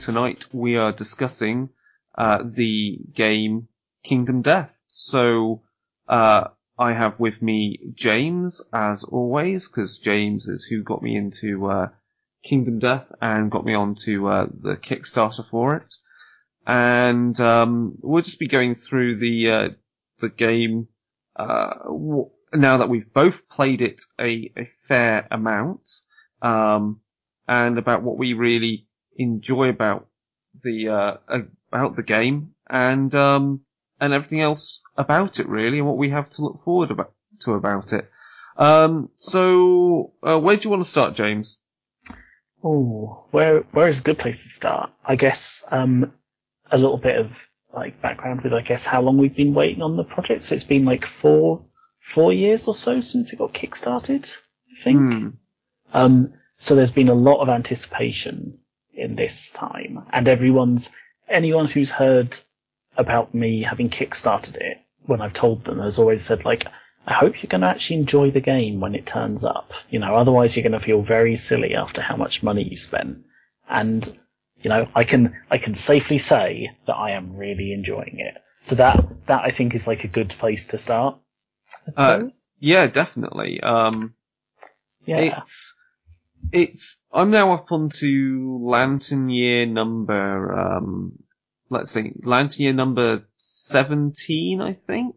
tonight we are discussing uh, the game Kingdom Death. So, uh, I have with me James, as always, because James is who got me into uh, Kingdom Death and got me onto uh, the Kickstarter for it. And um, we'll just be going through the uh, the game uh, w- now that we've both played it a, a fair amount um, and about what we really enjoy about the uh, about the game and um, and everything else about it really, and what we have to look forward about, to about it. Um, so, uh, where do you want to start, James? Oh, where where is a good place to start? I guess um, a little bit of like background with I guess how long we've been waiting on the project. So it's been like four four years or so since it got kickstarted. I think. Hmm. Um, so there's been a lot of anticipation in this time, and everyone's anyone who's heard about me having kickstarted it when I've told them has always said like, I hope you're going to actually enjoy the game when it turns up. You know, otherwise you're going to feel very silly after how much money you spent. And you know, I can I can safely say that I am really enjoying it. So that that I think is like a good place to start. I Uh, suppose. Yeah, definitely. Um, yeah. It's it's I'm now up onto lantern year number um let's see lantern year number seventeen I think.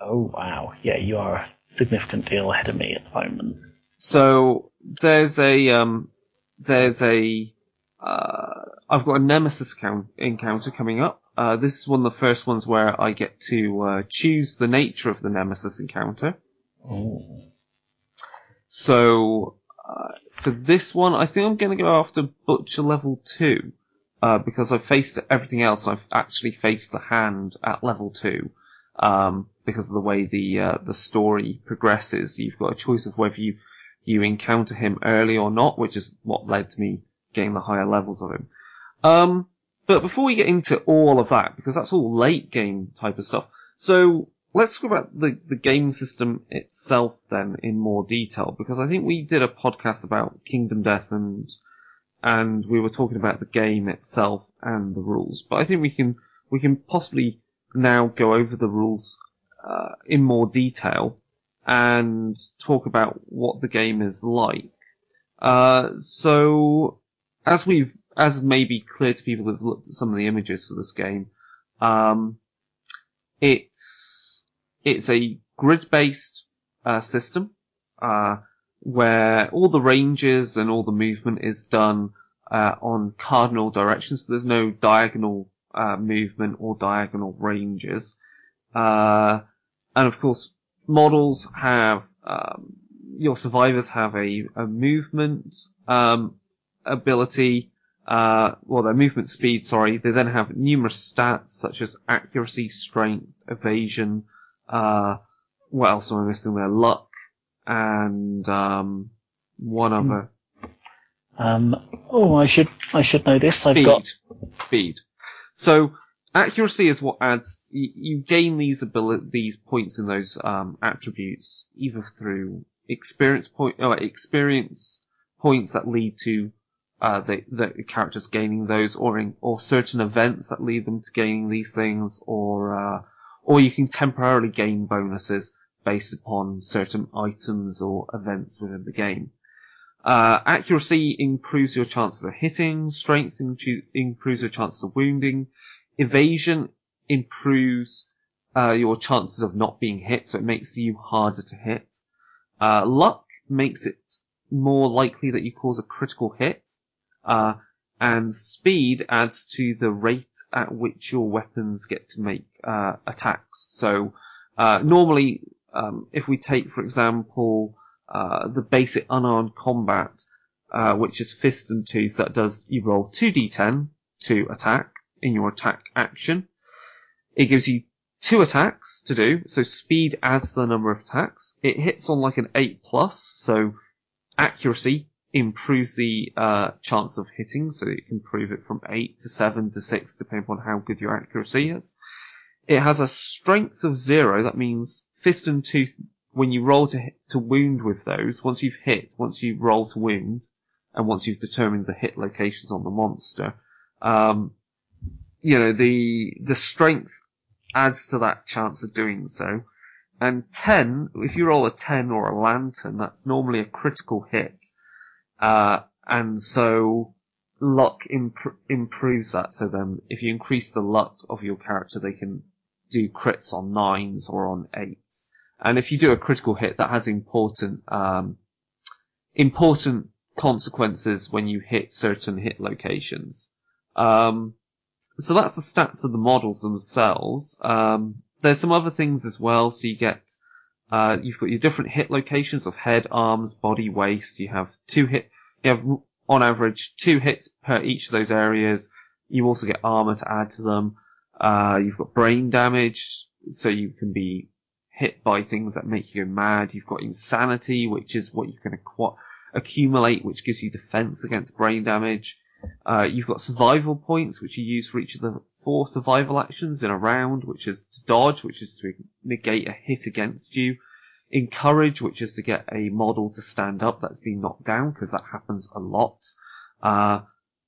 Oh wow. Yeah, you are a significant deal ahead of me at the moment. So there's a um there's a uh I've got a nemesis count, encounter coming up. Uh, this is one of the first ones where I get to uh, choose the nature of the nemesis encounter. Oh. So uh, for this one, I think I'm going to go after Butcher level two uh, because I've faced everything else. I've actually faced the hand at level two um, because of the way the uh, the story progresses. You've got a choice of whether you you encounter him early or not, which is what led to me getting the higher levels of him. Um, but before we get into all of that, because that's all late game type of stuff, so let's talk about the, the game system itself then in more detail, because I think we did a podcast about Kingdom Death and and we were talking about the game itself and the rules. But I think we can we can possibly now go over the rules uh, in more detail and talk about what the game is like. Uh, so as we've as may be clear to people who've looked at some of the images for this game, um, it's it's a grid-based uh, system uh, where all the ranges and all the movement is done uh, on cardinal directions. So there's no diagonal uh, movement or diagonal ranges, uh, and of course, models have um, your survivors have a, a movement um, ability uh, well, their movement speed, sorry. They then have numerous stats such as accuracy, strength, evasion, uh, what else am I missing there? Luck, and, um, one other. Um, oh, I should I should know this. Speed. I've got Speed. So, accuracy is what adds, you, you gain these ability, these points in those, um, attributes, either through experience point, or experience points that lead to uh, the, the characters gaining those, or in, or certain events that lead them to gaining these things, or uh, or you can temporarily gain bonuses based upon certain items or events within the game. Uh, accuracy improves your chances of hitting. Strength improves your chances of wounding. Evasion improves uh, your chances of not being hit, so it makes you harder to hit. Uh, luck makes it more likely that you cause a critical hit. Uh, and speed adds to the rate at which your weapons get to make uh, attacks. So uh, normally, um, if we take, for example, uh, the basic unarmed combat, uh, which is fist and tooth, that does you roll two d10 to attack in your attack action. It gives you two attacks to do, so speed adds to the number of attacks. It hits on like an eight plus, so accuracy improves the uh, chance of hitting, so you can improve it from 8 to 7 to 6, depending on how good your accuracy is. It has a strength of 0, that means fist and tooth, when you roll to, hit, to wound with those, once you've hit, once you roll to wound, and once you've determined the hit locations on the monster, um, you know, the, the strength adds to that chance of doing so. And 10, if you roll a 10 or a lantern, that's normally a critical hit. Uh, and so luck imp- improves that. So then if you increase the luck of your character, they can do crits on nines or on eights. And if you do a critical hit, that has important, um, important consequences when you hit certain hit locations. Um, so that's the stats of the models themselves. Um, there's some other things as well. So you get, uh, you've got your different hit locations of head, arms, body, waist. You have two hit, you have on average two hits per each of those areas. You also get armor to add to them. Uh, you've got brain damage, so you can be hit by things that make you go mad. You've got insanity, which is what you can acqu- accumulate, which gives you defense against brain damage. Uh, you've got survival points, which you use for each of the four survival actions in a round, which is to dodge, which is to negate a hit against you. Encourage, which is to get a model to stand up that's been knocked down, because that happens a lot. Uh,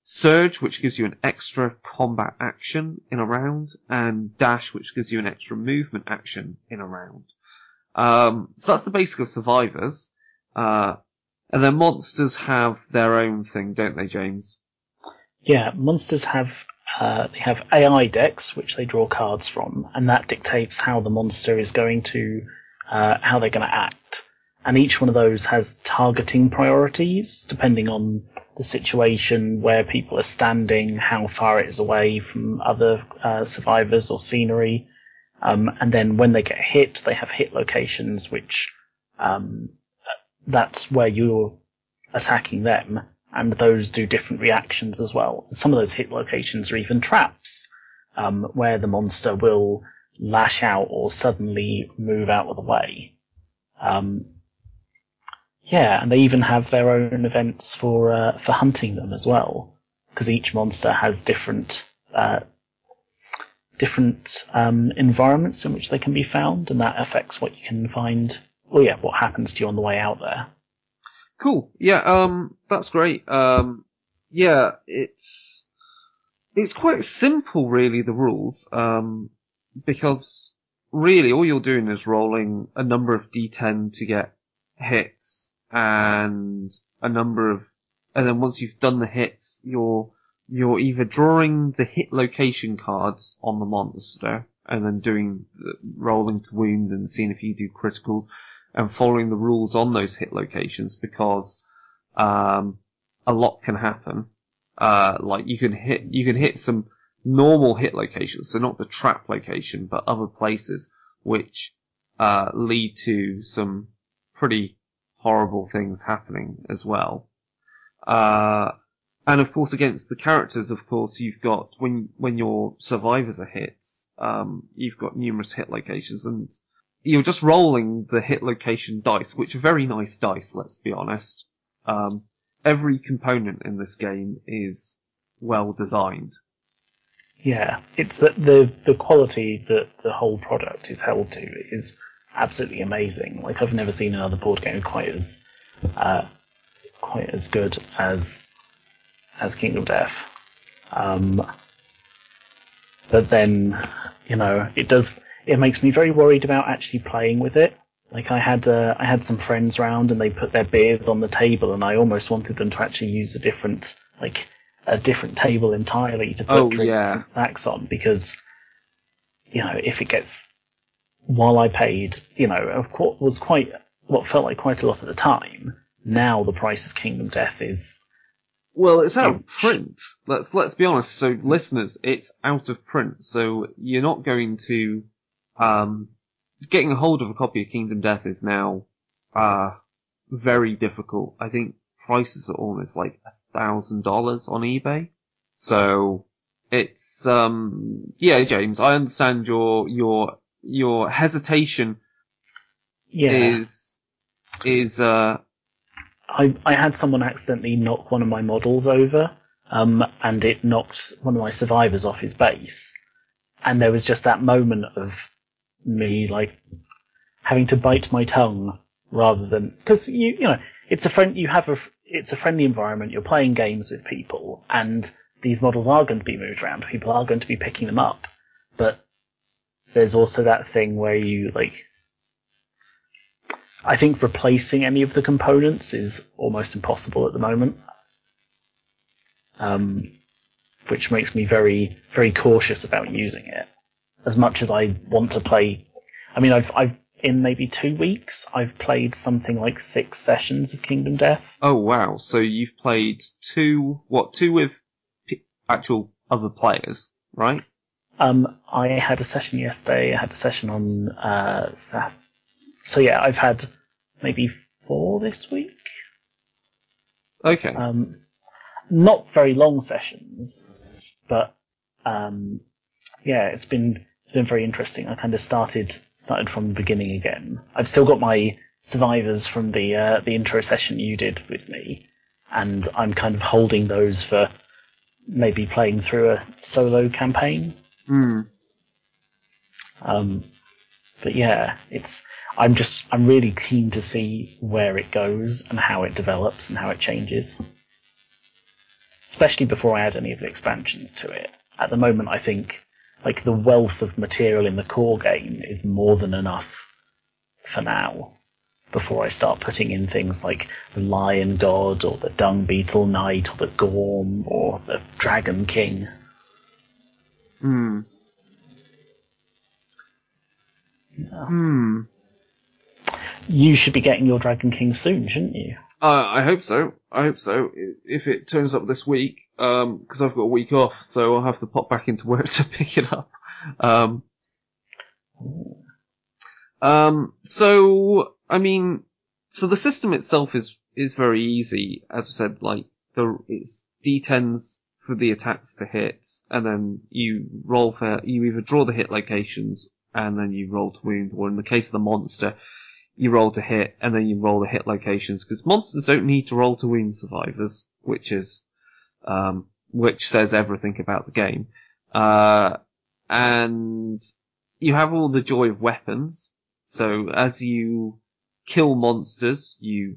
Surge, which gives you an extra combat action in a round, and Dash, which gives you an extra movement action in a round. Um, so that's the basic of survivors. Uh, and then monsters have their own thing, don't they, James? Yeah, monsters have uh, they have AI decks which they draw cards from, and that dictates how the monster is going to uh, how they're going to act. And each one of those has targeting priorities depending on the situation, where people are standing, how far it is away from other uh, survivors or scenery. Um, and then when they get hit, they have hit locations, which um, that's where you're attacking them, and those do different reactions as well. Some of those hit locations are even traps, um, where the monster will lash out or suddenly move out of the way. Um, yeah, and they even have their own events for uh, for hunting them as well, because each monster has different uh, different um, environments in which they can be found, and that affects what you can find. Well, yeah, what happens to you on the way out there. Cool. Yeah, um, that's great. Um, yeah, it's it's quite simple, really. The rules, um, because really all you're doing is rolling a number of d10 to get hits and a number of, and then once you've done the hits, you're you're either drawing the hit location cards on the monster and then doing rolling to wound and seeing if you do critical and following the rules on those hit locations because um, a lot can happen. Uh, like you can hit you can hit some normal hit locations, so not the trap location, but other places which uh, lead to some pretty horrible things happening as well. Uh, and of course, against the characters, of course, you've got when when your survivors are hit, um, you've got numerous hit locations, and you're just rolling the hit location dice, which are very nice dice. Let's be honest. Um, every component in this game is well designed. Yeah, it's that the the quality that the whole product is held to is absolutely amazing. Like I've never seen another board game quite as uh, quite as good as as Kingdom Death. Um, but then, you know, it does. It makes me very worried about actually playing with it. Like I had, uh, I had some friends round and they put their beers on the table, and I almost wanted them to actually use a different, like, a different table entirely to put Oh, drinks yeah. and snacks on because, you know, if it gets, while I paid, you know, of course, was quite what felt like quite a lot at the time. Now the price of Kingdom Death is Well, it's out of print. Let's let's be honest. So, listeners, it's out of print. So you're not going to um, getting a hold of a copy of Kingdom Death is now uh, very difficult. I think prices are almost like a thousand dollars on eBay. So it's um, yeah, James. I understand your your your hesitation yeah. is is uh, I, I had someone accidentally knock one of my models over, um, and it knocked one of my survivors off his base. And there was just that moment of me, like, having to bite my tongue rather than, because you, you know, it's a friend, you have a, it's a friendly environment. You're playing games with people, and these models are going to be moved around. People are going to be picking them up, but there's also that thing where you like. I think replacing any of the components is almost impossible at the moment, um, which makes me very very cautious about using it. As much as I want to play, I mean, I've I've in maybe two weeks I've played something like six sessions of Kingdom Death. Oh wow! So you've played two, what two with p- actual other players, right? Um, I had a session yesterday. I had a session on uh. So yeah, I've had maybe four this week. Okay. Um, not very long sessions, but um, yeah, it's been it's been very interesting. I kind of started started from the beginning again. I've still got my survivors from the uh, the intro session you did with me, and I'm kind of holding those for maybe playing through a solo campaign. Hmm. Um, but yeah, it's I'm just I'm really keen to see where it goes and how it develops and how it changes. Especially before I add any of the expansions to it. At the moment, I think like the wealth of material in the core game is more than enough for now. Before I start putting in things like the Lion God or the Dung Beetle Knight or the Gorm or the Dragon King. Hmm. Yeah. Hmm. You should be getting your Dragon King soon, shouldn't you? Uh, I hope so. I hope so. If it turns up this week, um, because I've got a week off, so I'll have to pop back into work to pick it up. Um, um, so I mean, so the system itself is is very easy. As I said, like the it's d10s for the attacks to hit, and then you roll for you either draw the hit locations and then you roll to wound, or in the case of the monster, you roll to hit and then you roll the hit locations because monsters don't need to roll to wound survivors, which is um, which says everything about the game. Uh, and you have all the joy of weapons. So as you kill monsters, you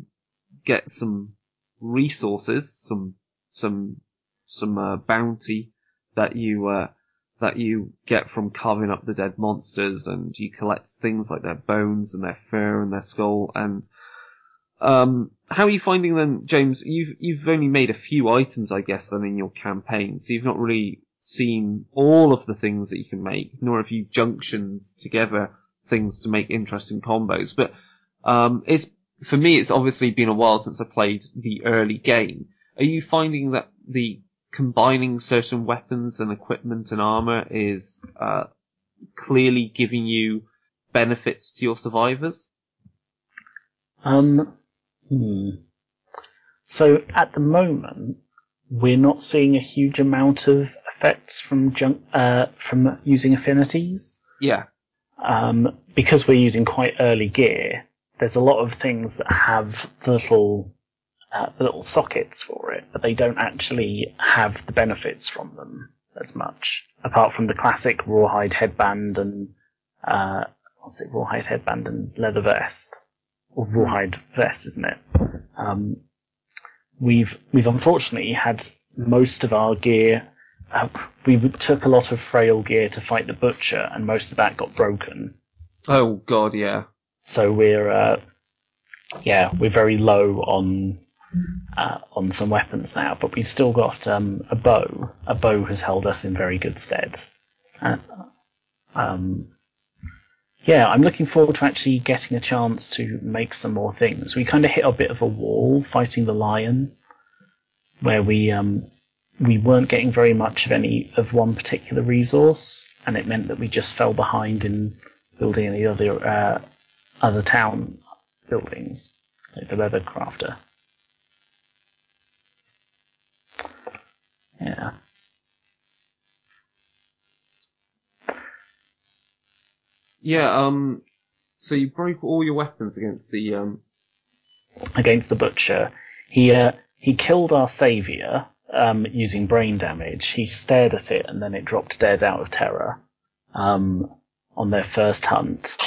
get some resources, some some some uh, bounty that you uh, that you get from carving up the dead monsters, and you collect things like their bones and their fur and their skull. And um, how are you finding them, James? You've you've only made a few items, I guess, then in your campaign, so you've not really seen all of the things that you can make, nor have you junctioned together things to make interesting combos. But um, it's for me, it's obviously been a while since I played the early game. Are you finding that the combining certain weapons and equipment and armor is uh, clearly giving you benefits to your survivors? Um, hmm. So at the moment, we're not seeing a huge amount of effects from junk, uh, from using affinities. Yeah. Um, because we're using quite early gear, there's a lot of things that have the little, uh, the little sockets for it, but they don't actually have the benefits from them as much. Apart from the classic rawhide headband and, uh, what's it, rawhide headband and leather vest. Or rawhide vest, isn't it? Um, we've, we've unfortunately had most of our gear uh, we took a lot of frail gear to fight the butcher, and most of that got broken. Oh god, yeah. So we're, uh, yeah, we're very low on uh, on some weapons now, but we've still got um, a bow. A bow has held us in very good stead. Uh, um, yeah, I'm looking forward to actually getting a chance to make some more things. We kind of hit a bit of a wall fighting the lion, where we um, we weren't getting very much of any of one particular resource, and it meant that we just fell behind in building any other uh, other town buildings, like the leather crafter. Yeah. Yeah, um, so you broke all your weapons against the, um, Against the butcher, he uh, he killed our savior um, using brain damage. He stared at it, and then it dropped dead out of terror um, on their first hunt.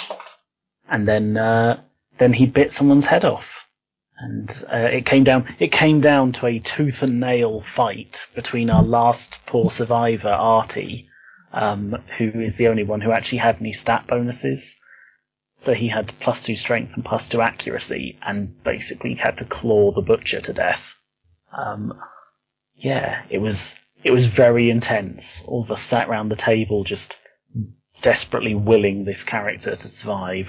And then uh, then he bit someone's head off, and uh, it came down. It came down to a tooth and nail fight between our last poor survivor, Artie, um, who is the only one who actually had any stat bonuses. So he had plus two strength and plus two accuracy, and basically had to claw the butcher to death. Um, yeah, it was it was very intense. All of us sat around the table, just desperately willing this character to survive.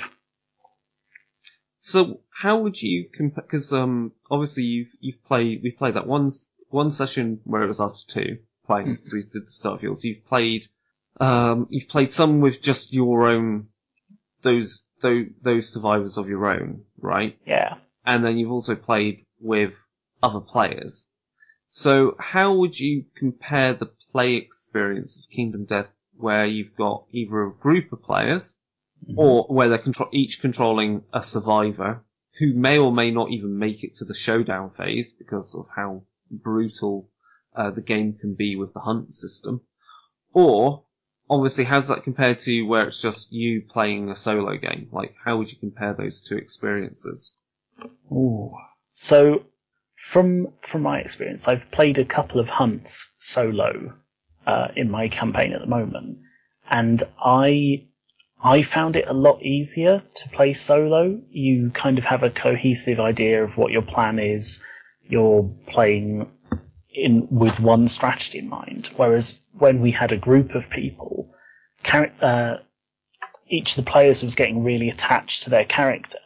So how would you compare? Because um, obviously you've you've played we've played that one one session where it was us two playing. So we did the Starfields. You've played um, you've played some with just your own those those those survivors of your own, right? Yeah. And then you've also played with other players. So how would you compare the play experience of Kingdom Death where you've got either a group of players or where they're contro- each controlling a survivor who may or may not even make it to the showdown phase because of how brutal uh, the game can be with the hunt system. Or, obviously, how does that compare to where it's just you playing a solo game? Like, how would you compare those two experiences? Ooh. So, from from my experience, I've played a couple of hunts solo uh, in my campaign at the moment, and I I found it a lot easier to play solo. You kind of have a cohesive idea of what your plan is. You're playing in with one strategy in mind. Whereas when we had a group of people, char- uh, each of the players was getting really attached to their character,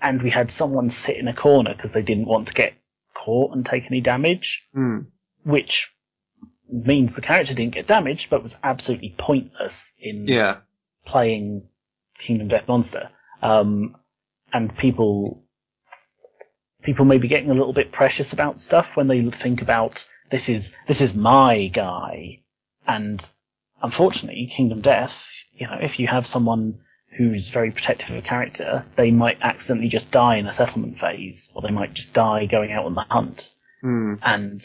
and we had someone sit in a corner because they didn't want to get caught and take any damage, Hmm. which means the character didn't get damaged, but was absolutely pointless in Yeah. Playing Kingdom Death Monster. Um, and people, people may be getting a little bit precious about stuff when they think about this is this is my guy, and unfortunately, Kingdom Death. You know, if you have someone who's very protective of a character, they might accidentally just die in a settlement phase, or they might just die going out on the hunt Hmm. and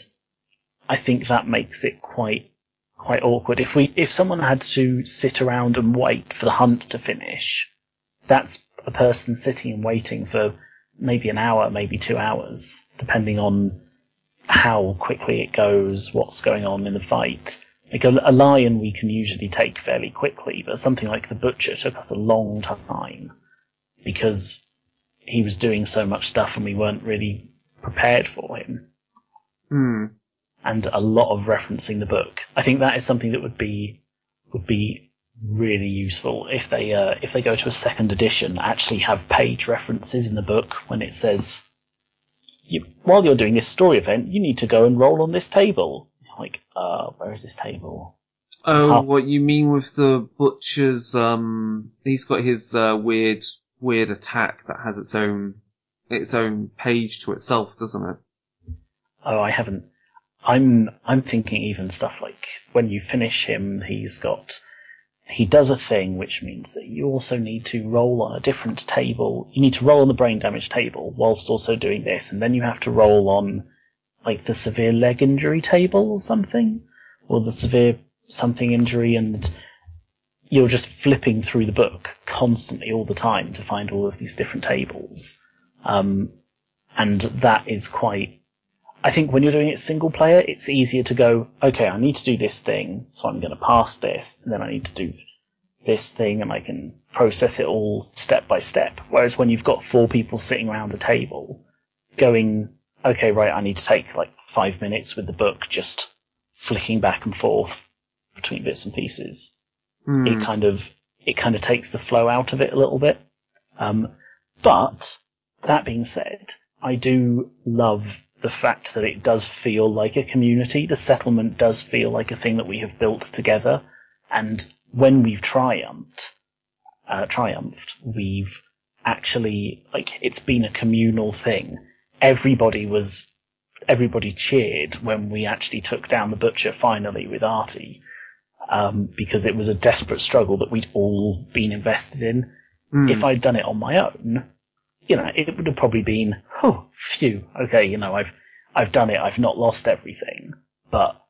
I think that makes it quite quite awkward. If we if someone had to sit around and wait for the hunt to finish, that's a person sitting and waiting for maybe an hour, maybe two hours, depending on how quickly it goes, what's going on in the fight. Like a, a lion we can usually take fairly quickly, but something like the butcher took us a long time because he was doing so much stuff and we weren't really prepared for him Hmm. And a lot of referencing the book. I think that is something that would be would be really useful if they uh, if they go to a second edition, actually have page references in the book when it says, you, "While you're doing this story event, you need to go and roll on this table." Like, uh, where is this table? Oh, How- what you mean with the butcher's? Um, he's got his uh, weird, weird attack that has its own, its own page to itself, doesn't it? Oh, I haven't. I'm I'm thinking even stuff like when you finish him, he's got he does a thing which means that you also need to roll on a different table. You need to roll on the brain damage table whilst also doing this, and then you have to roll on like the severe leg injury table or something, or the severe something injury, and you're just flipping through the book constantly all the time to find all of these different tables. Um, and that is quite I think when you're doing it single player, it's easier to go, okay, I need to do this thing, so I'm going to pass this, and then I need to do this thing, and I can process it all step by step. Whereas when you've got four people sitting around a table, going, okay, right, I need to take like five minutes with the book, just flicking back and forth between bits and pieces Hmm. it kind of it kind of takes the flow out of it a little bit. Um, but that being said, I do love the fact that it does feel like a community. The settlement does feel like a thing that we have built together, and when we've triumphed, uh, triumphed, we've actually like it's been a communal thing. Everybody was everybody cheered when we actually took down the butcher finally with Artie um, because it was a desperate struggle that we'd all been invested in. Hmm. If I'd done it on my own, you know, it would have probably been, oh, phew, okay, you know, I've, I've done it, I've not lost everything, but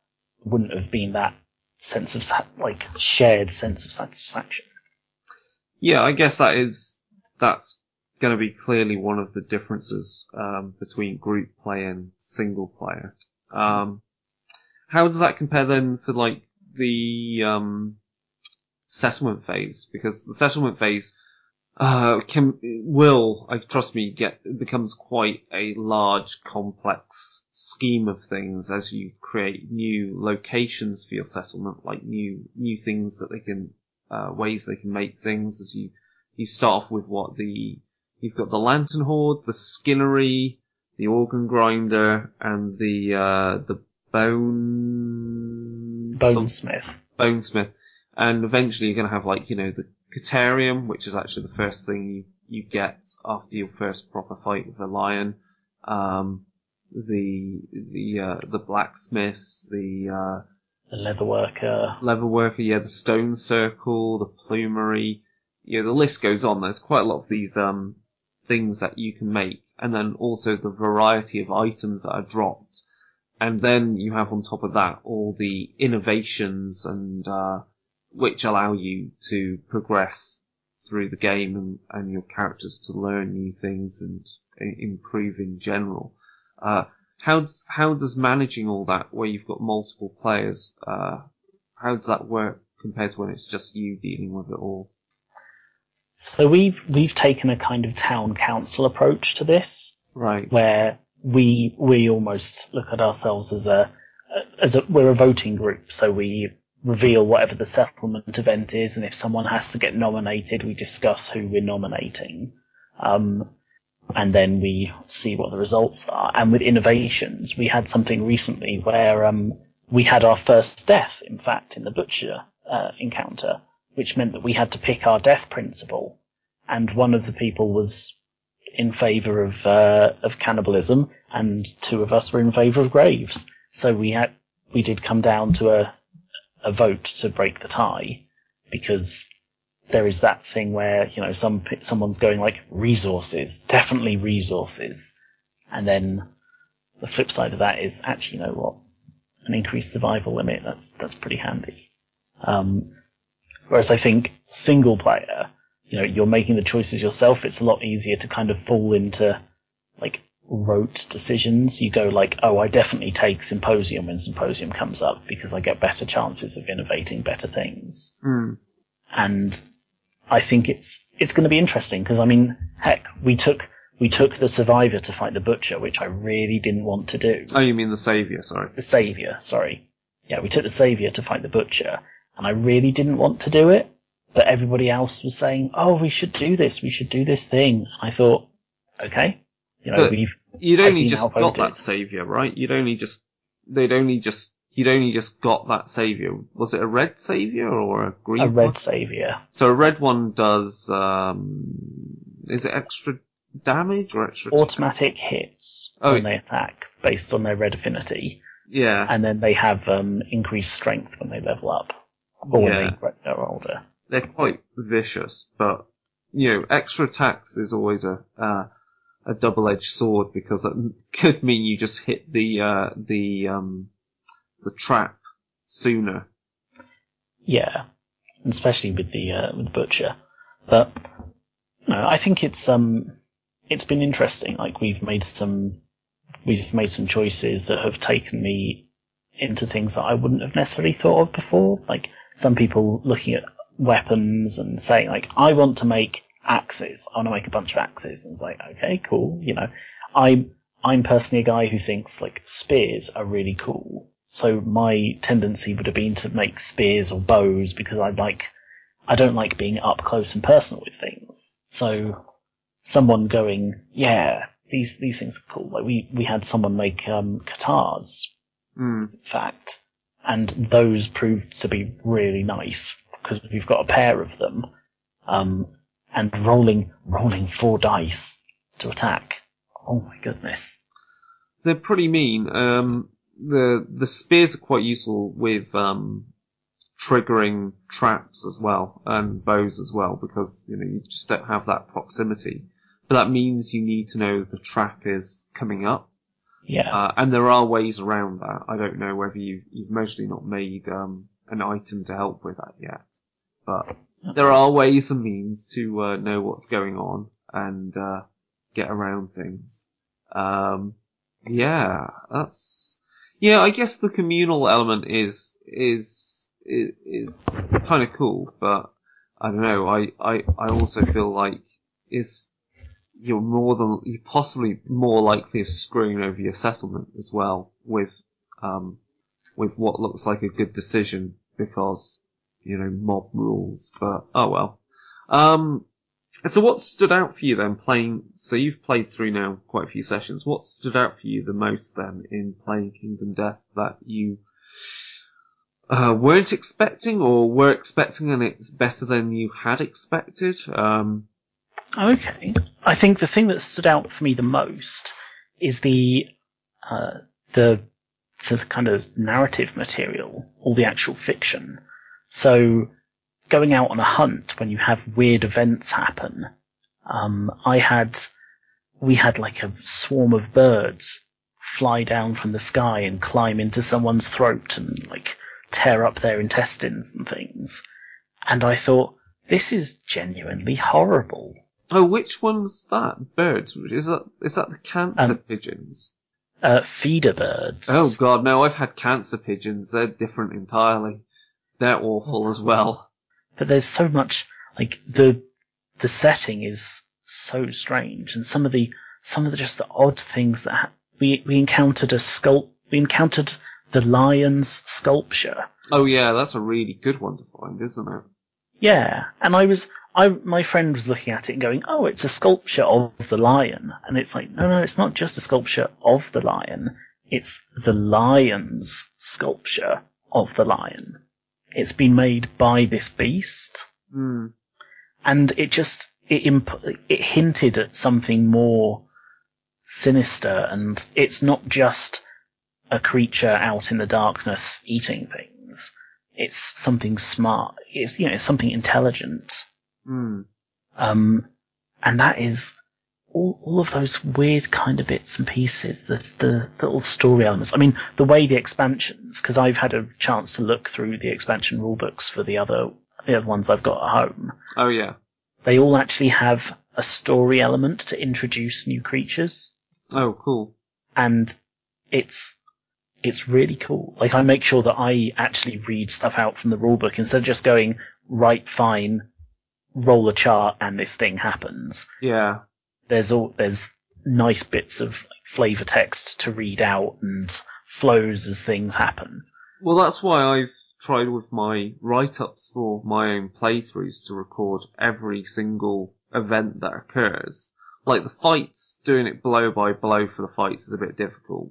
wouldn't have been that sense of, like, shared sense of satisfaction. Yeah, I guess that is that's going to be clearly one of the differences um, between group play and single player. Um, how does that compare then for like the um, settlement phase? Because the settlement phase uh, can will I trust me get becomes quite a large, complex scheme of things as you create new locations for your settlement, like new new things that they can uh, ways they can make things. As you you start off with what the you've got the lantern hoard, the skinnery, the organ grinder, and the uh, the bone Bonesmith. bonesmith, and eventually you're going to have like you know the Catarium, which is actually the first thing you, you get after your first proper fight with a lion. Um, the the uh, the blacksmiths, the uh, The leatherworker. leatherworker, yeah, the stone circle, the plumery, yeah, the list goes on. There's quite a lot of these um, things that you can make, and then also the variety of items that are dropped. And then you have on top of that all the innovations and uh, which allow you to progress through the game and, and your characters to learn new things and improve in general. Uh, how does how does managing all that where you've got multiple players? Uh, how does that work compared to when it's just you dealing with it all? So we've we've taken a kind of town council approach to this, Right. where we we almost look at ourselves as a as a we're a voting group. So we reveal whatever the settlement event is, and if someone has to get nominated, we discuss who we're nominating, um, and then we see what the results are. And with innovations, we had something recently where um, we had our first death, in fact, in the butcher uh, encounter, which meant that we had to pick our death principle, and one of the people was in favour of uh, of cannibalism, and two of us were in favour of graves. So we had we did come down to a a vote to break the tie because there is that thing where you know some someone's going like resources, definitely resources, and then the flip side of that is actually you know what an increased survival limit that's that's pretty handy. Um, whereas I think single player, you know, you're making the choices yourself. It's a lot easier to kind of fall into like rote decisions. You go like, oh, I definitely take Symposium when Symposium comes up because I get better chances of innovating better things. Mm. And I think it's it's going to be interesting because I mean, heck, we took we took the Survivor to fight the Butcher, which I really didn't want to do. Oh, you mean the savior? Sorry. The Savior, sorry. Yeah, we took the Savior to fight the Butcher, and I really didn't want to do it. But everybody else was saying, "Oh, we should do this. We should do this thing." I thought, okay, you know, But- we've You'd only just got that savior, right? You'd only just they'd only just you'd only just got that savior. Was it a red savior or a green? a red one? Savior. So a red one does um is it extra damage or extra attack? automatic hits Oh. when they attack based on their red affinity, Yeah. and then they have um, increased strength when they level up or when Yeah. they are older. They're quite vicious, but you know, extra attacks is always a uh, a double edged sword because it could mean you just hit the uh the um the trap sooner. Yeah, especially with the uh, with butcher. But no, I think it's um it's been interesting. Like we've made some we've made some choices that have taken me into things that I wouldn't have necessarily thought of before. Like some people looking at weapons and saying like, I want to make axes. I want to make a bunch of axes. And it's like, okay, cool. You know, I'm I'm personally a guy who thinks like spears are really cool. So my tendency would have been to make spears or bows because I like I don't like being up close and personal with things. So someone going, yeah, these these things are cool. Like we we had someone make um, katars, Mm. in fact, and those proved to be really nice because we've got a pair of them, um, and rolling rolling four dice to attack. Oh my goodness! They're pretty mean. Um, the the spears are quite useful with um, triggering traps as well and bows as well because you know you just don't have that proximity. But that means you need to know the trap is coming up, Yeah, uh, and there are ways around that. I don't know whether you you've mostly not made um, an item to help with that yet, but there are ways and means to uh, know what's going on. and uh, get around things. Um, yeah, that's yeah. I guess the communal element is is is, is kind of cool, but I don't know. I, I I also feel like it's you're more than you're possibly more likely of screwing over your settlement as well with um with what looks like a good decision because you know mob rules. But oh well. Um, so what stood out for you then playing? So you've played through now quite a few sessions. What stood out for you the most then in playing Kingdom Death that you uh, weren't expecting or were expecting and it's better than you had expected? Um, Okay. I think the thing that stood out for me the most is the uh, the the kind of narrative material, all the actual fiction. So going out on a hunt when you have weird events happen. Um, I had we had like a swarm of birds fly down from the sky and climb into someone's throat and like tear up their intestines and things. And I thought, this is genuinely horrible. oh, which one's that? Birds? Is that is that the cancer Um, pigeons? Uh, feeder birds. Oh god, no! I've had cancer pigeons. They're different entirely. They're awful as well. but there's so much like the the setting is so strange, and some of the some of the just the odd things that ha- we we encountered a sculpt we encountered the lion's sculpture. Oh yeah, that's a really good one to find, isn't it? Yeah, and I was I my friend was looking at it and going, "Oh, it's a sculpture of the lion," and it's like, no, no, it's not just a sculpture of the lion. It's the lion's sculpture of the lion. It's been made by this beast. Hmm. and it just it imp- it hinted at something more sinister, and it's not just a creature out in the darkness eating things. It's something smart. It's you know it's something intelligent. Hmm. Um, and that is all, all of those weird kind of bits and pieces, the, the little story elements. I mean, the way the expansions, because I've had a chance to look through the expansion rulebooks for the other, the other ones I've got at home. Oh yeah. They all actually have a story element to introduce new creatures, Oh cool. and it's it's really cool. Like I make sure that I actually read stuff out from the rulebook instead of just going right, fine, roll a chart, and this thing happens. Yeah. There's all there's nice bits of like, flavor text to read out and flows as things happen. Well, that's why I've tried with my write-ups for my own playthroughs to record every single event that occurs. Like the fights, doing it blow by blow for the fights is a bit difficult,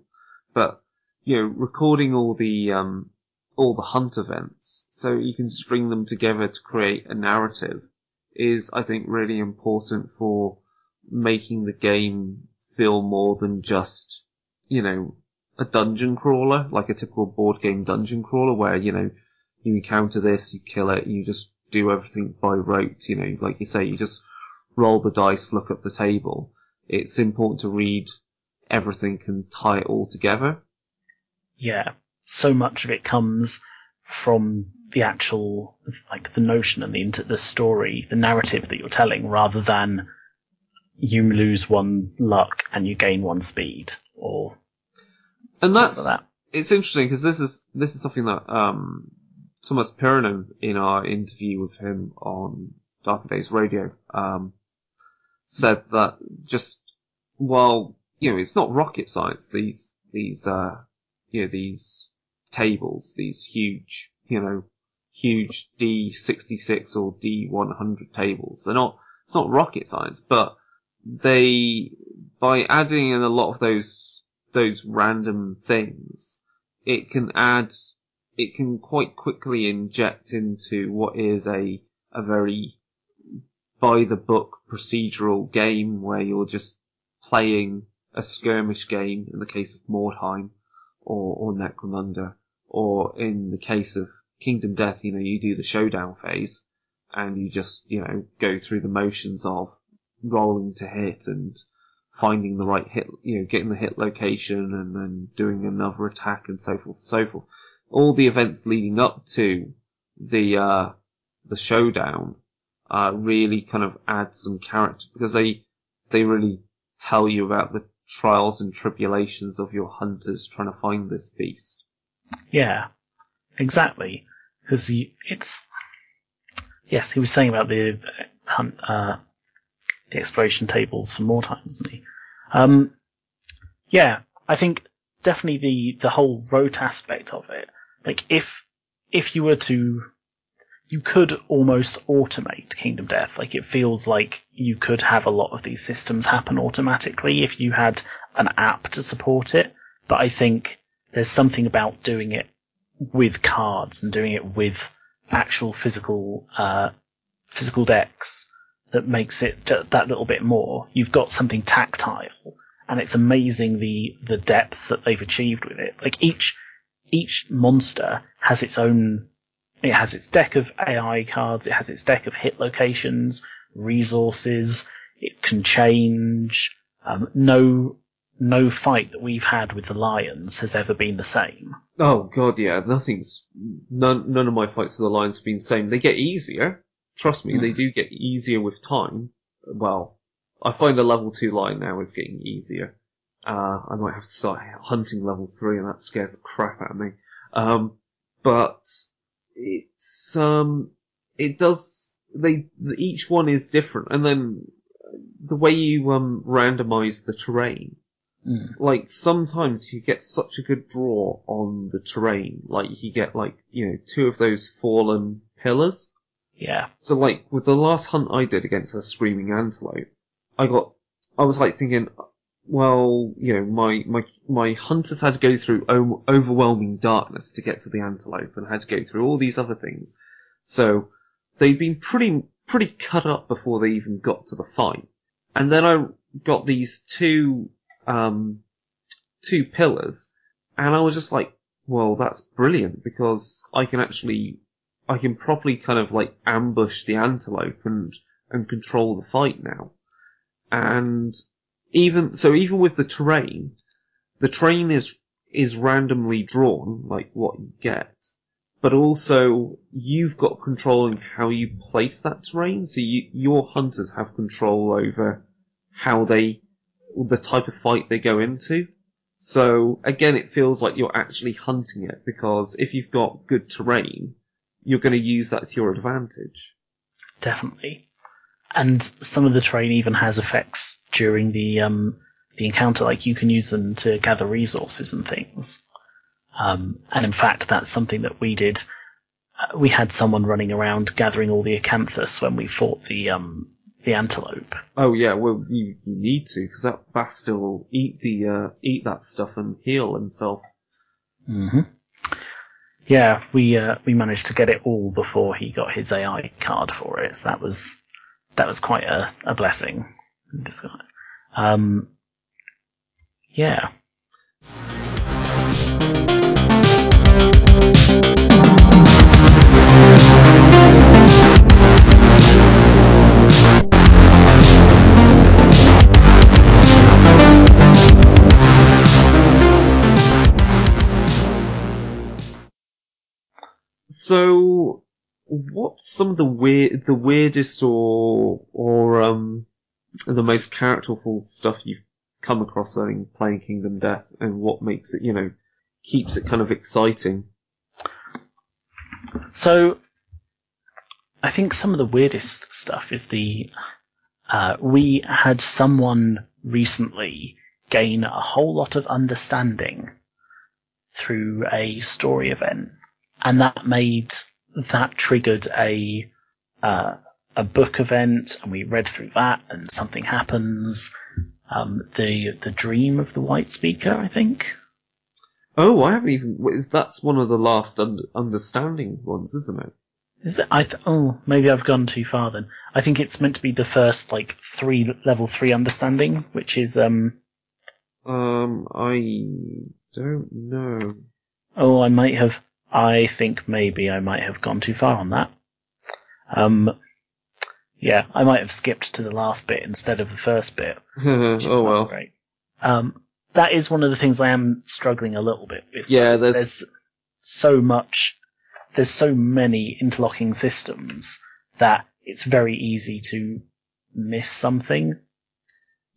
but you know, recording all the um, all the hunt events so you can string them together to create a narrative is, I think, really important for making the game feel more than just, you know, a dungeon crawler, like a typical board game dungeon crawler, where you know you encounter this, you kill it, you just do everything by rote. You know, like you say, you just roll the dice, look at the table. It's important to read everything and tie it all together. Yeah, so much of it comes from the actual like the notion and the the story, the narrative that you're telling, rather than you lose one luck and you gain one speed or and that's like that. it's interesting because this is this is something that um, Thomas Pirinen in our interview with him on Darker Days Radio um, said that just while you know it's not rocket science these these uh, you know these tables these huge you know huge D sixty six or D one hundred tables they're not it's not rocket science but they by adding in a lot of those those random things, it can add, it can quite quickly inject into what is a a very by the book procedural game where you're just playing a skirmish game in the case of Mordheim or or Necromunda, or in the case of Kingdom Death, you know, you do the showdown phase and you just you know go through the motions of rolling to hit and finding the right hit, you know, getting the hit location and then doing another attack and so forth and so forth. All the events leading up to the, uh, the showdown, uh, really kind of add some character because they, they really tell you about the trials and tribulations of your hunters trying to find this beast. Yeah, exactly. Because it's yes, he was saying about the hunt, uh, the exploration tables for more times, wasn't he? Um, yeah, I think definitely the the whole rote aspect of it. Like if if you were to you could almost automate Kingdom Death. Like it feels like you could have a lot of these systems happen automatically if you had an app to support it. But I think there's something about doing it with cards and doing it with actual physical uh, physical decks that makes it that little bit more. You've got something tactile, and it's amazing the the depth that they've achieved with it. Like each each monster has its own. It has its deck of AI cards. It has its deck of hit locations, resources. It can change. Um, no no fight that we've had with the lions has ever been the same. Oh god, yeah, nothing's none. None of my fights with the lions have been the same. They get easier. Trust me, they do get easier with time. Well, I find the level two lion now is getting easier. Uh, I might have to start hunting level three, and that scares the crap out of me. Um, but it's um, it does. They each one is different, and then the way you um randomize the terrain Mm. Like sometimes you get such a good draw on the terrain, like you get like you know two of those fallen pillars. Yeah. So like with the last hunt I did against a screaming antelope, I got I was like thinking, well, you know, my my my hunters had to go through o- overwhelming darkness to get to the antelope, and had to go through all these other things. So they'd been pretty pretty cut up before they even got to the fight. And then I got these two um, two pillars, and I was just like, well, that's brilliant because I can actually, I can properly kind of like ambush the antelope and and control the fight now. And even so, even with the terrain, the terrain is is randomly drawn, like what you get, but also you've got control in how you place that terrain. So you, your hunters have control over how they the type of fight they go into. So again, it feels like you're actually hunting it because if you've got good terrain, you're going to use that to your advantage. Definitely. And some of the terrain even has effects during the um, the encounter, like you can use them to gather resources and things. Um, and in fact, that's something that we did. Uh, we had someone running around gathering all the acanthus when we fought the um, the antelope. Oh yeah, well you, you need to because that bastard will eat the uh, eat that stuff and heal himself. hmm Yeah, we uh, we managed to get it all before he got his AI card for it. So that was that was quite a, a blessing. Um, yeah. So, what's some of the weird, the weirdest or or um the most characterful stuff you've come across in playing Kingdom Death, and what makes it, you know, keeps it kind of exciting? So, I think some of the weirdest stuff is the uh, we had someone recently gain a whole lot of understanding through a story event and that made that triggered a uh, a book event, and we read through that, and something happens. Um, the the dream of the white speaker, I think. Oh, I haven't even. Is that's one of the last un- understanding ones, isn't it? Is it? I th- oh, maybe I've gone too far then. I think it's meant to be the first like three level three understanding, which is um. Um, I don't know. Oh, I might have. I think maybe I might have gone too far on that. Um, yeah, I might have skipped to the last bit instead of the first bit. oh well. Great. Um, that is one of the things I am struggling a little bit with. Yeah, there's... there's so much, there's so many interlocking systems that it's very easy to miss something.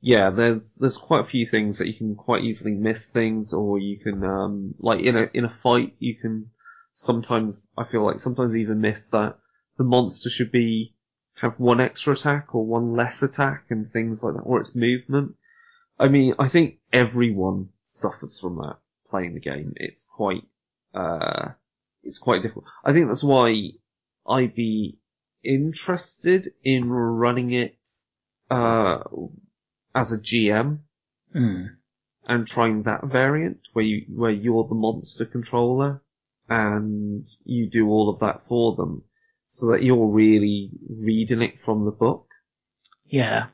yeah, there's there's quite a few things that you can quite easily miss things, or you can um, like in a in a fight you can sometimes I feel like sometimes even miss that the monster should be have one extra attack or one less attack and things like that, or its movement. I mean, I think everyone suffers from that playing the game. It's quite uh, it's quite difficult. I think that's why I'd be interested in running it uh, as a GM Hmm. and trying that variant where you where you're the monster controller and you do all of that for them, so that you're really reading it from the book. Yeah.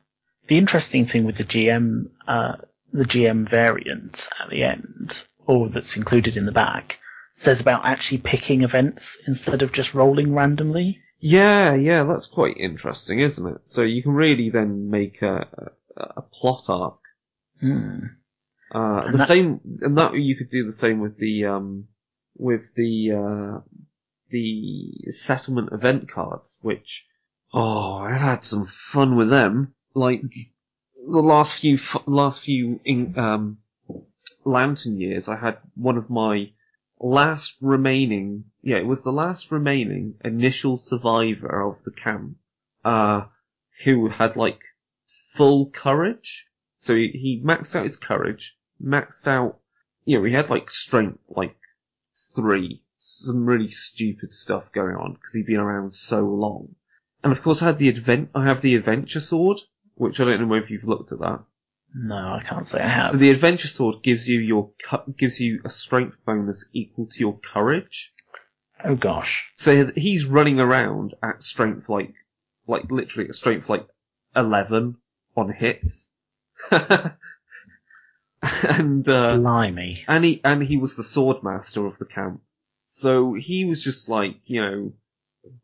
The interesting thing with the GM, uh, the GM variant at the end, or that's included in the back, says about actually picking events instead of just rolling randomly. Yeah, yeah, that's quite interesting, isn't it? So you can really then make a a, a plot arc. Hmm. Uh, the that- same, and that you could do the same with the um, with the uh, the settlement event cards, which oh, I had some fun with them. Like the last few last few in, um, lantern years, I had one of my last remaining. Yeah, it was the last remaining initial survivor of the camp, uh, who had like full courage. So he, he maxed out his courage, maxed out, you know, he had like strength, like three, some really stupid stuff going on because he'd been around so long. And of course, I had the advent, I have the adventure sword, which I don't know if you've looked at that. No, I can't say I have. So the adventure sword gives you your cu- gives you a strength bonus equal to your courage. oh gosh. So he's running around at strength like, like literally at strength like eleven on hits. and uh, Blimey. and he and he was the sword master of the camp. So he was just like you know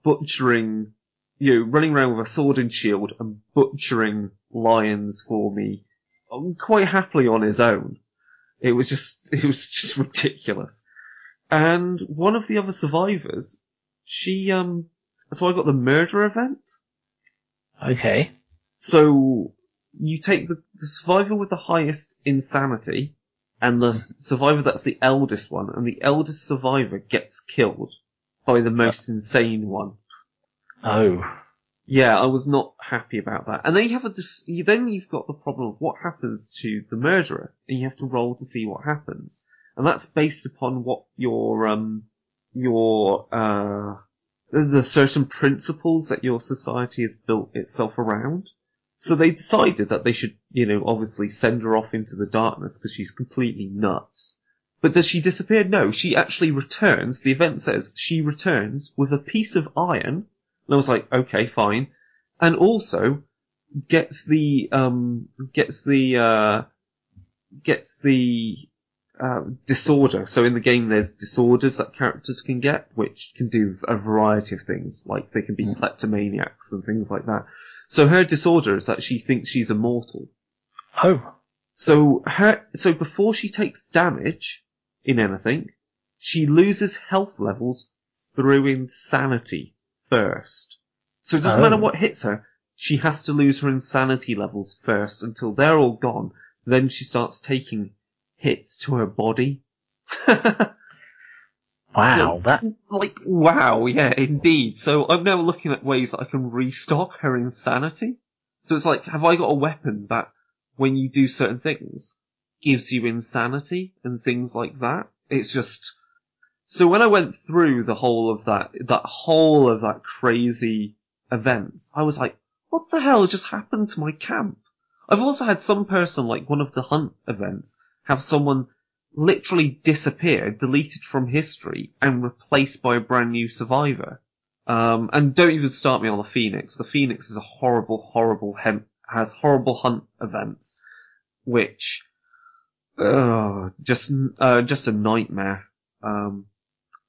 butchering, you know, running around with a sword and shield and butchering lions for me, um, quite happily on his own. It was just it was just ridiculous. And one of the other survivors, she um, so I got the murder event. Okay. So you take the, the survivor with the highest insanity, and the survivor that's the eldest one, and the eldest survivor gets killed by the most insane one. Oh. Yeah, I was not happy about that. And then you have a dis- you, then you've got the problem of what happens to the murderer, and you have to roll to see what happens, and that's based upon what your um your uh the certain principles that your society has built itself around. So they decided that they should, you know, obviously send her off into the darkness because she's completely nuts. But does she disappear? No, she actually returns. The event says she returns with a piece of iron. And I was like, okay, fine. And also gets the, um, gets the, uh, gets the, uh, disorder. So in the game there's disorders that characters can get, which can do a variety of things. Like they can be Mm. kleptomaniacs and things like that. So her disorder is that she thinks she's immortal. Oh. So her, so before she takes damage in anything, she loses health levels through insanity first. So it doesn't Oh. matter what hits her, she has to lose her insanity levels first until they're all gone. Then she starts taking hits to her body. Wow. That. like, wow, yeah, indeed. So I'm now looking at ways that I can restock her insanity. So it's like, have I got a weapon that, when you do certain things, gives you insanity and things like that? It's just, so when I went through the whole of that, that whole of that crazy event, I was like, what the hell just happened to my camp? I've also had some person, like one of the hunt events, have someone literally disappear, deleted from history, and replaced by a brand new survivor. Um, and don't even start me on the Phoenix. The Phoenix is a horrible, horrible hem- has horrible hunt events, which, uh, just, uh, just a nightmare. Um,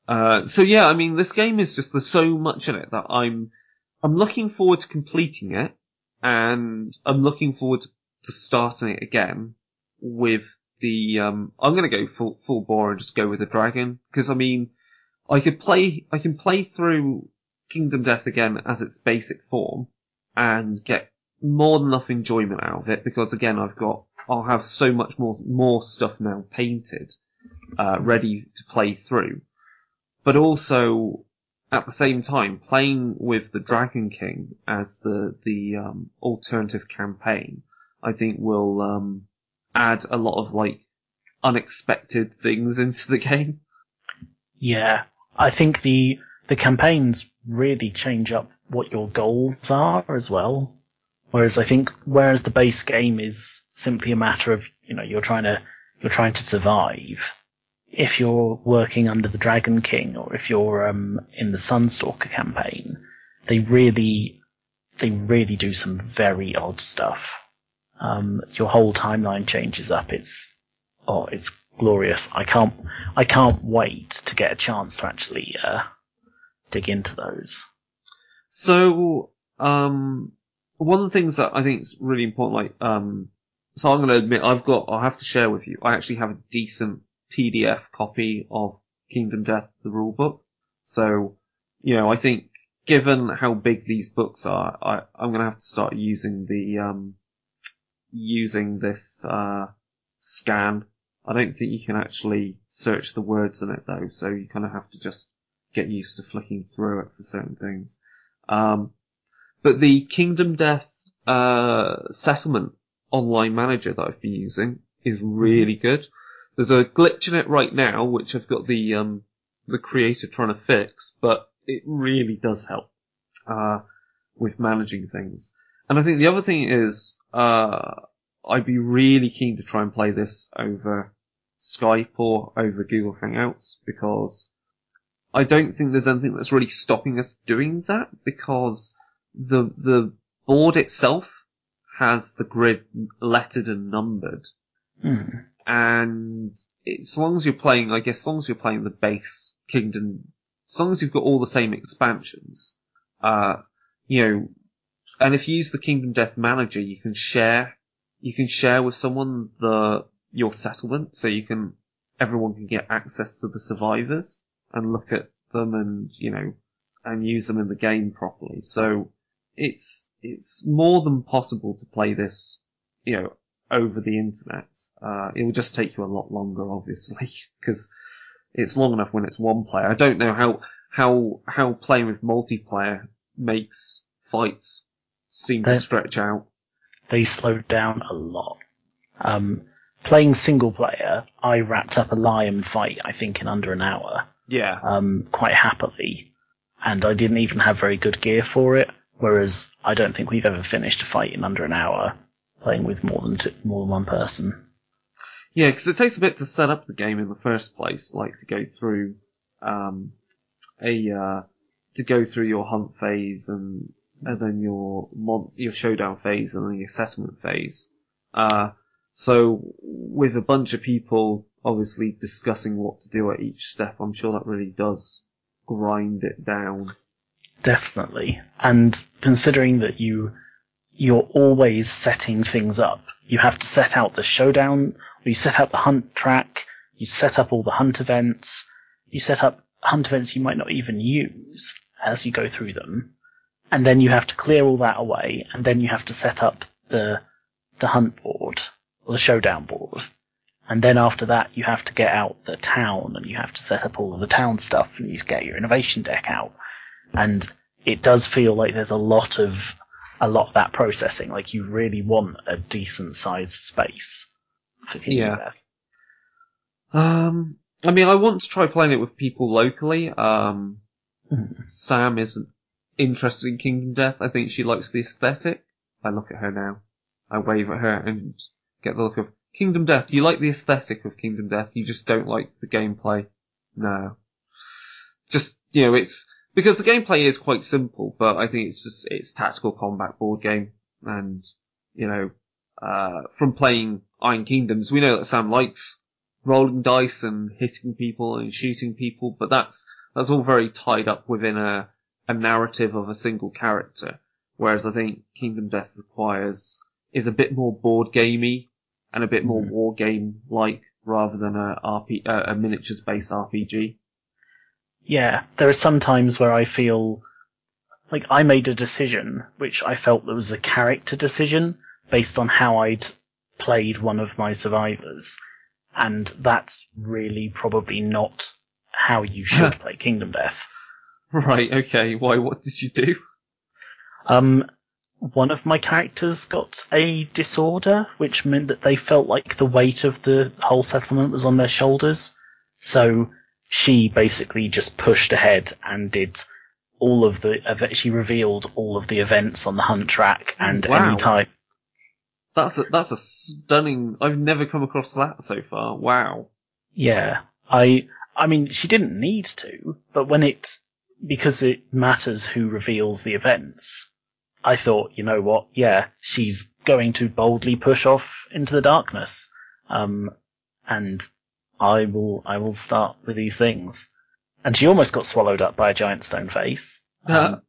uh, so yeah, I mean, this game is just, there's so much in it that I'm, I'm looking forward to completing it, and I'm looking forward to, to starting it again with the, um, I'm gonna go full, full bore and just go with the dragon, because I mean, I could play, I can play through Kingdom Death again as its basic form, and get more than enough enjoyment out of it because again, I've got, I'll have so much more, more stuff now painted, uh, ready to play through. But also, at the same time, playing with the Dragon King as the, the, um, alternative campaign, I think will, um, add a lot of like, unexpected things into the game. Yeah, I think the the campaigns really change up what your goals are as well. Whereas I think whereas the base game is simply a matter of you know you're trying to you're trying to survive. If you're working under the Dragon King or if you're um, in the Sunstalker campaign, they really they really do some very odd stuff. Um, your whole timeline changes up. It's oh, it's glorious. I can't, I can't wait to get a chance to actually uh, dig into those. So, um, one of the things that I think is really important, like, um, so I'm going to admit I've got, I'll have to share with you. I actually have a decent PDF copy of Kingdom Death, the rule book. So, you know, I think given how big these books are, I, I'm going to have to start using the, um, using this, uh, scan I don't think you can actually search the words in it though, so you kind of have to just get used to flicking through it for certain things. Um, but the Kingdom Death uh, settlement online manager that I've been using is really good. There's a glitch in it right now, which I've got the um, the creator trying to fix, but it really does help uh, with managing things. And I think the other thing is uh, I'd be really keen to try and play this over Skype or over Google Hangouts because I don't think there's anything that's really stopping us doing that because the the board itself has the grid lettered and numbered. Mm. And as long as you're playing, I guess, as long as you're playing the base Kingdom, as long as you've got all the same expansions, uh, you know, and if you use the Kingdom Death Manager, you can share you can share with someone the your settlement, so you can everyone can get access to the survivors and look at them and you know and use them in the game properly. So it's it's more than possible to play this, you know, over the internet. Uh, it will just take you a lot longer, obviously, because it's long enough when it's one player. I don't know how how how playing with multiplayer makes fights seem to stretch out they slowed down a lot. Um, playing single player, I wrapped up a lion fight, I think, in under an hour. Yeah. Um, quite happily. And I didn't even have very good gear for it, whereas I don't think we've ever finished a fight in under an hour playing with more than two, more than one person. Yeah, because it takes a bit to set up the game in the first place, like to go through um, a uh, to go through your hunt phase and and then your mon- your showdown phase, and then your settlement phase. Uh, so with a bunch of people obviously discussing what to do at each step, I'm sure that really does grind it down. Definitely. And considering that you you're always setting things up, you have to set out the showdown, you set out the hunt track, you set up all the hunt events, you set up hunt events you might not even use as you go through them and then you have to clear all that away, and then you have to set up the the hunt board or the showdown board, and then after that you have to get out the town and you have to set up all of the town stuff and you get your innovation deck out, and it does feel like there's a lot of a lot of that processing. Like you really want a decent sized space for Yeah. Um, I mean, I want to try playing it with people locally. Um, Mhm. Sam isn't interested in Kingdom Death. I think she likes the aesthetic. I look at her now. I wave at her and get the look of Kingdom Death. You like the aesthetic of Kingdom Death. You just don't like the gameplay. No. Just, you know, it's, because the gameplay is quite simple, but I think it's just, it's tactical combat board game. And, you know, uh, from playing Iron Kingdoms, we know that Sam likes rolling dice and hitting people and shooting people, but that's, that's all very tied up within a, a narrative of a single character. Whereas I think Kingdom Death requires is a bit more board gamey and a bit more Mhm. war game like rather than a RP uh, a miniatures based RPG. Yeah, there are some times where I feel like I made a decision which I felt that was a character decision based on how I'd played one of my survivors, and that's really probably not how you should play Kingdom Death. Right. Okay. Why? What did you do? Um, one of my characters got a disorder, which meant that they felt like the weight of the whole settlement was on their shoulders. So she basically just pushed ahead and did all of the. She revealed all of the events on the hunt track and Wow. any time. That's a that's a stunning. I've never come across that so far. Wow. Yeah, I. I mean, she didn't need to, but when it because it matters who reveals the events. I thought, you know what? Yeah, she's going to boldly push off into the darkness, um, and I will. I will start with these things. And she almost got swallowed up by a giant stone face. Um,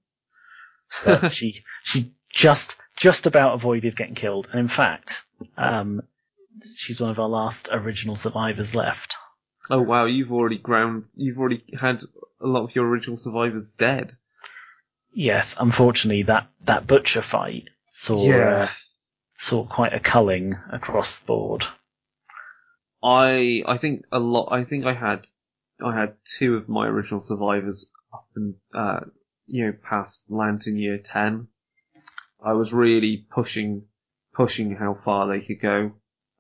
but she she just just about avoided getting killed, and in fact, um, she's one of our last original survivors left. oh wow. You've already ground. You've already had a lot of your original survivors dead. Yes, unfortunately, that that butcher fight saw uh, saw quite a culling across the board. I I think a lot. I think I had I had two of my original survivors up and uh, you know past Lantern Year ten. I was really pushing pushing how far they could go.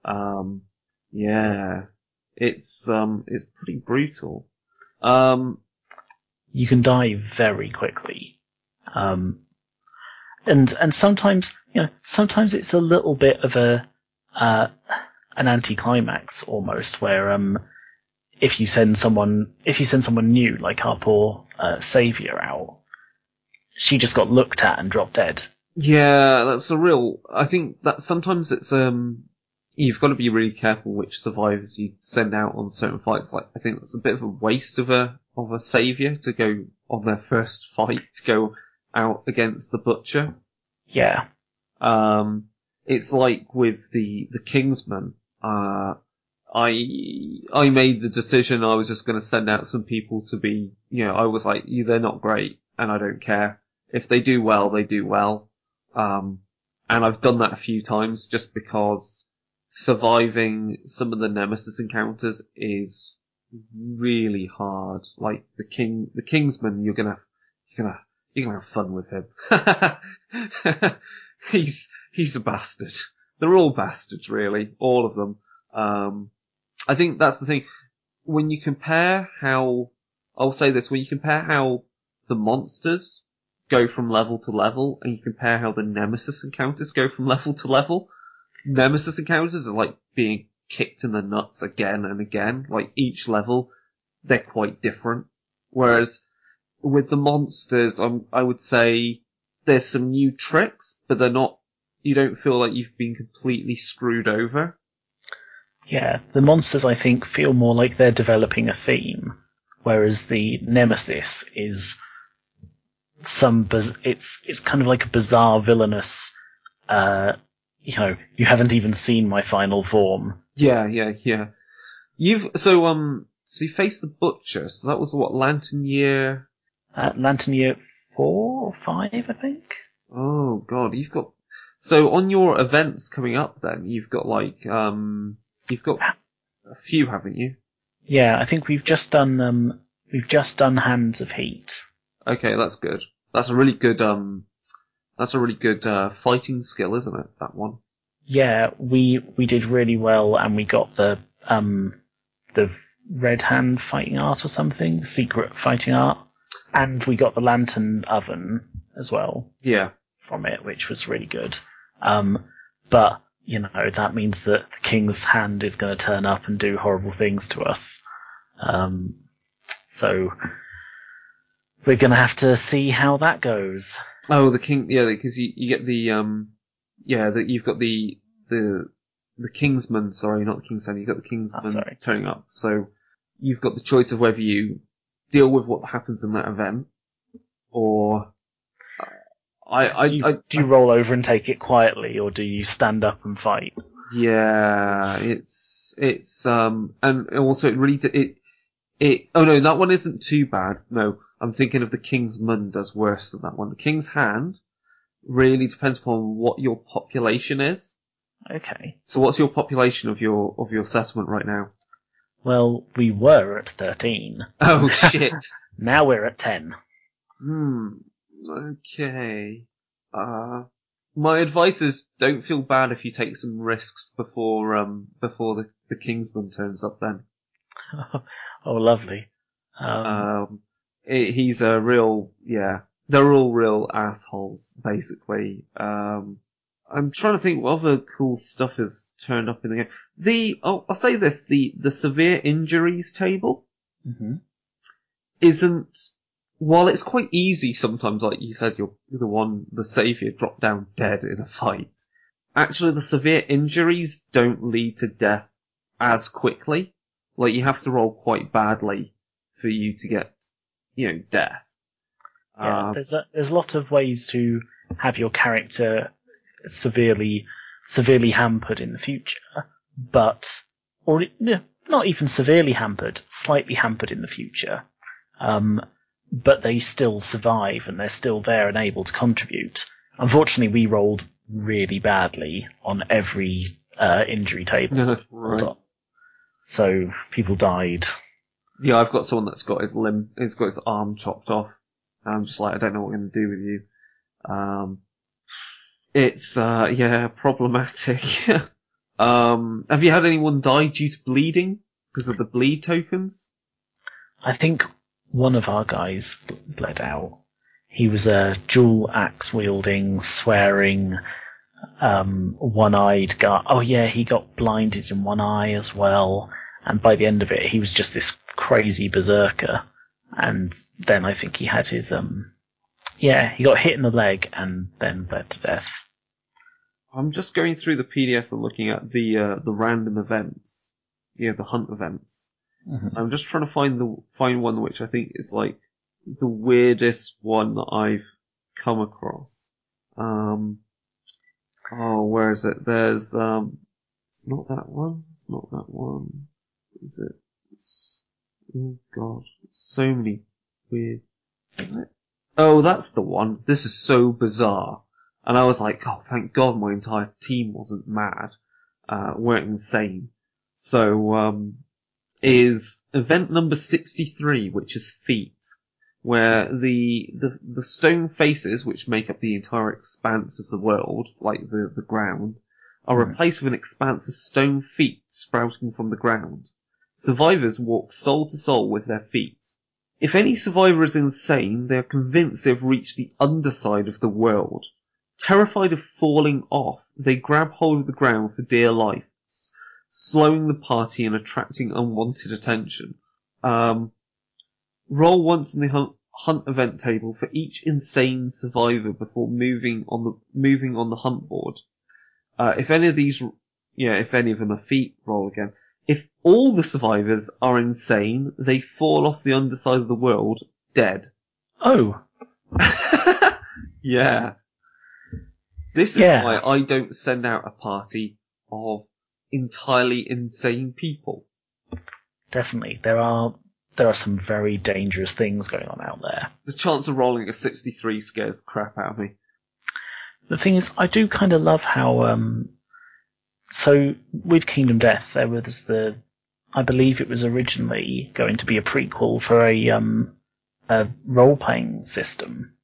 Um, yeah, it's um it's pretty brutal. Um, You can die very quickly, um, and and sometimes you know sometimes it's a little bit of a uh, an anticlimax almost, where um if you send someone if you send someone new like our poor uh, savior out, she just got looked at and dropped dead. Yeah, that's a real. I think that sometimes it's um, you've got to be really careful which survivors you send out on certain fights. Like I think that's a bit of a waste of a of a savior to go on their first fight to go out against the butcher. Yeah, Um, it's like with the the Kingsman. Uh, I I made the decision I was just going to send out some people to be, you know, I was like, "You- they're not great, and I don't care if they do well, they do well. Um, and I've done that a few times just because surviving some of the Nemesis encounters is really hard. Like the King, the Kingsman, you're gonna, you're gonna, you're gonna have fun with him. he's, he's a bastard. They're all bastards, really. All of them. Um, I think that's the thing. When you compare how, I'll say this, when you compare how the monsters go from level to level, and you compare how the Nemesis encounters go from level to level, Nemesis encounters are like being kicked in the nuts again and again. Like each level, they're quite different. Whereas with the monsters, um, I would say there's some new tricks, but they're not. You don't feel like you've been completely screwed over. Yeah, the monsters I think feel more like they're developing a theme, whereas the nemesis is some biz- it's it's kind of like a bizarre villainous. Uh, you know, you haven't even seen my final form. Yeah, yeah, yeah. You've so um so you faced the butcher. So that was what Lantern Year. Uh, Lantern Year four or five, I think. Oh god, you've got so on your events coming up. Then you've got like um you've got a few, haven't you? Yeah, I think we've just done um we've just done Hands of Heat. Okay, that's good. That's a really good um that's a really good uh, fighting skill, isn't it? That one. Yeah, we we did really well, and we got the um the red hand fighting art or something, secret fighting art, and we got the lantern oven as well Yeah. from it, which was really good. Um, but you know that means that the king's hand is going to turn up and do horrible things to us. Um, so we're going to have to see how that goes. Oh, the king. Yeah, because you, you get the um, yeah, that you've got the the the Kingsman. Sorry, not the King's Hand. You've got the Kingsman Oh, turning up. So you've got the choice of whether you deal with what happens in that event, or I I, Do you, I, do you roll over and take it quietly, or do you stand up and fight? yeah, it's it's um, and also it really it It, oh no, that one isn't too bad. No, I'm thinking of the Kingsman as worse than that one. The King's Hand really depends upon what your population is. Okay. So what's your population of your, of your settlement right now? Well, we were at 13. Oh shit. Now we're at 10. Hmm. Okay. Uh, my advice is don't feel bad if you take some risks before um before the the Kingsman turns up. Then oh, lovely. Um, um, it, he's a real yeah. They're all real assholes basically. Um, I'm trying to think what other cool stuff has turned up in the game. The oh, I'll say this: the the severe injuries table mhm. isn't while it's quite easy sometimes, like you said, you're the one, the savior dropped down dead in a fight. Actually, the severe injuries don't lead to death as quickly. Like you have to roll quite badly for you to get, you know, death. Yeah, Uh, there's a there's a lot of ways to have your character severely severely hampered in the future, but or not even severely hampered, slightly hampered in the future. Um, but they still survive and they're still there and able to contribute. Unfortunately, we rolled really badly on every uh, injury table. right. So people died. Yeah, I've got someone that's got his limb, he's got his arm chopped off. I'm just like, I don't know what I'm going to do with you. Um, it's, uh, yeah, problematic. um, have you had anyone die due to bleeding? Because of the bleed tokens? I think one of our guys bled out. He was a dual axe wielding, swearing, um, one eyed guy. Oh yeah, he got blinded in one eye as well. And by the end of it, he was just this crazy berserker. And then I think he had his, um, yeah, he got hit in the leg and then bled to death. I'm just going through the PDF and looking at the, uh, the random events. You know, the hunt events. Mhm. I'm just trying to find the, find one which I think is like the weirdest one that I've come across. Um, oh, where is it? There's, um, it's not that one. It's not that one. Is it? It's, oh god, so many weird. That? Oh, that's the one. This is so bizarre. And I was like, oh, thank God my entire team wasn't mad, uh, weren't insane. So, um, is event number 63, which is feet, where the, the, the stone faces, which make up the entire expanse of the world, like the, the ground, are Right. replaced with an expanse of stone feet sprouting from the ground. Survivors walk sole to sole with their feet. If any survivor is insane, they are convinced they've reached the underside of the world. Terrified of falling off, they grab hold of the ground for dear life, slowing the party and attracting unwanted attention. Um, roll once in the hunt, hunt event table for each insane survivor before moving on the moving on the hunt board. Uh, if any of these, yeah, if any of them are feet, roll again. If all the survivors are insane, they fall off the underside of the world dead. Oh, yeah. This is Yeah. why I don't send out a party of entirely insane people. definitely. There are, there are some very dangerous things going on out there. The chance of rolling a 63 scares the crap out of me. The thing is, I do kind of love how, um, so with Kingdom Death, there was the, I believe it was originally going to be a prequel for a, um, a role-playing system.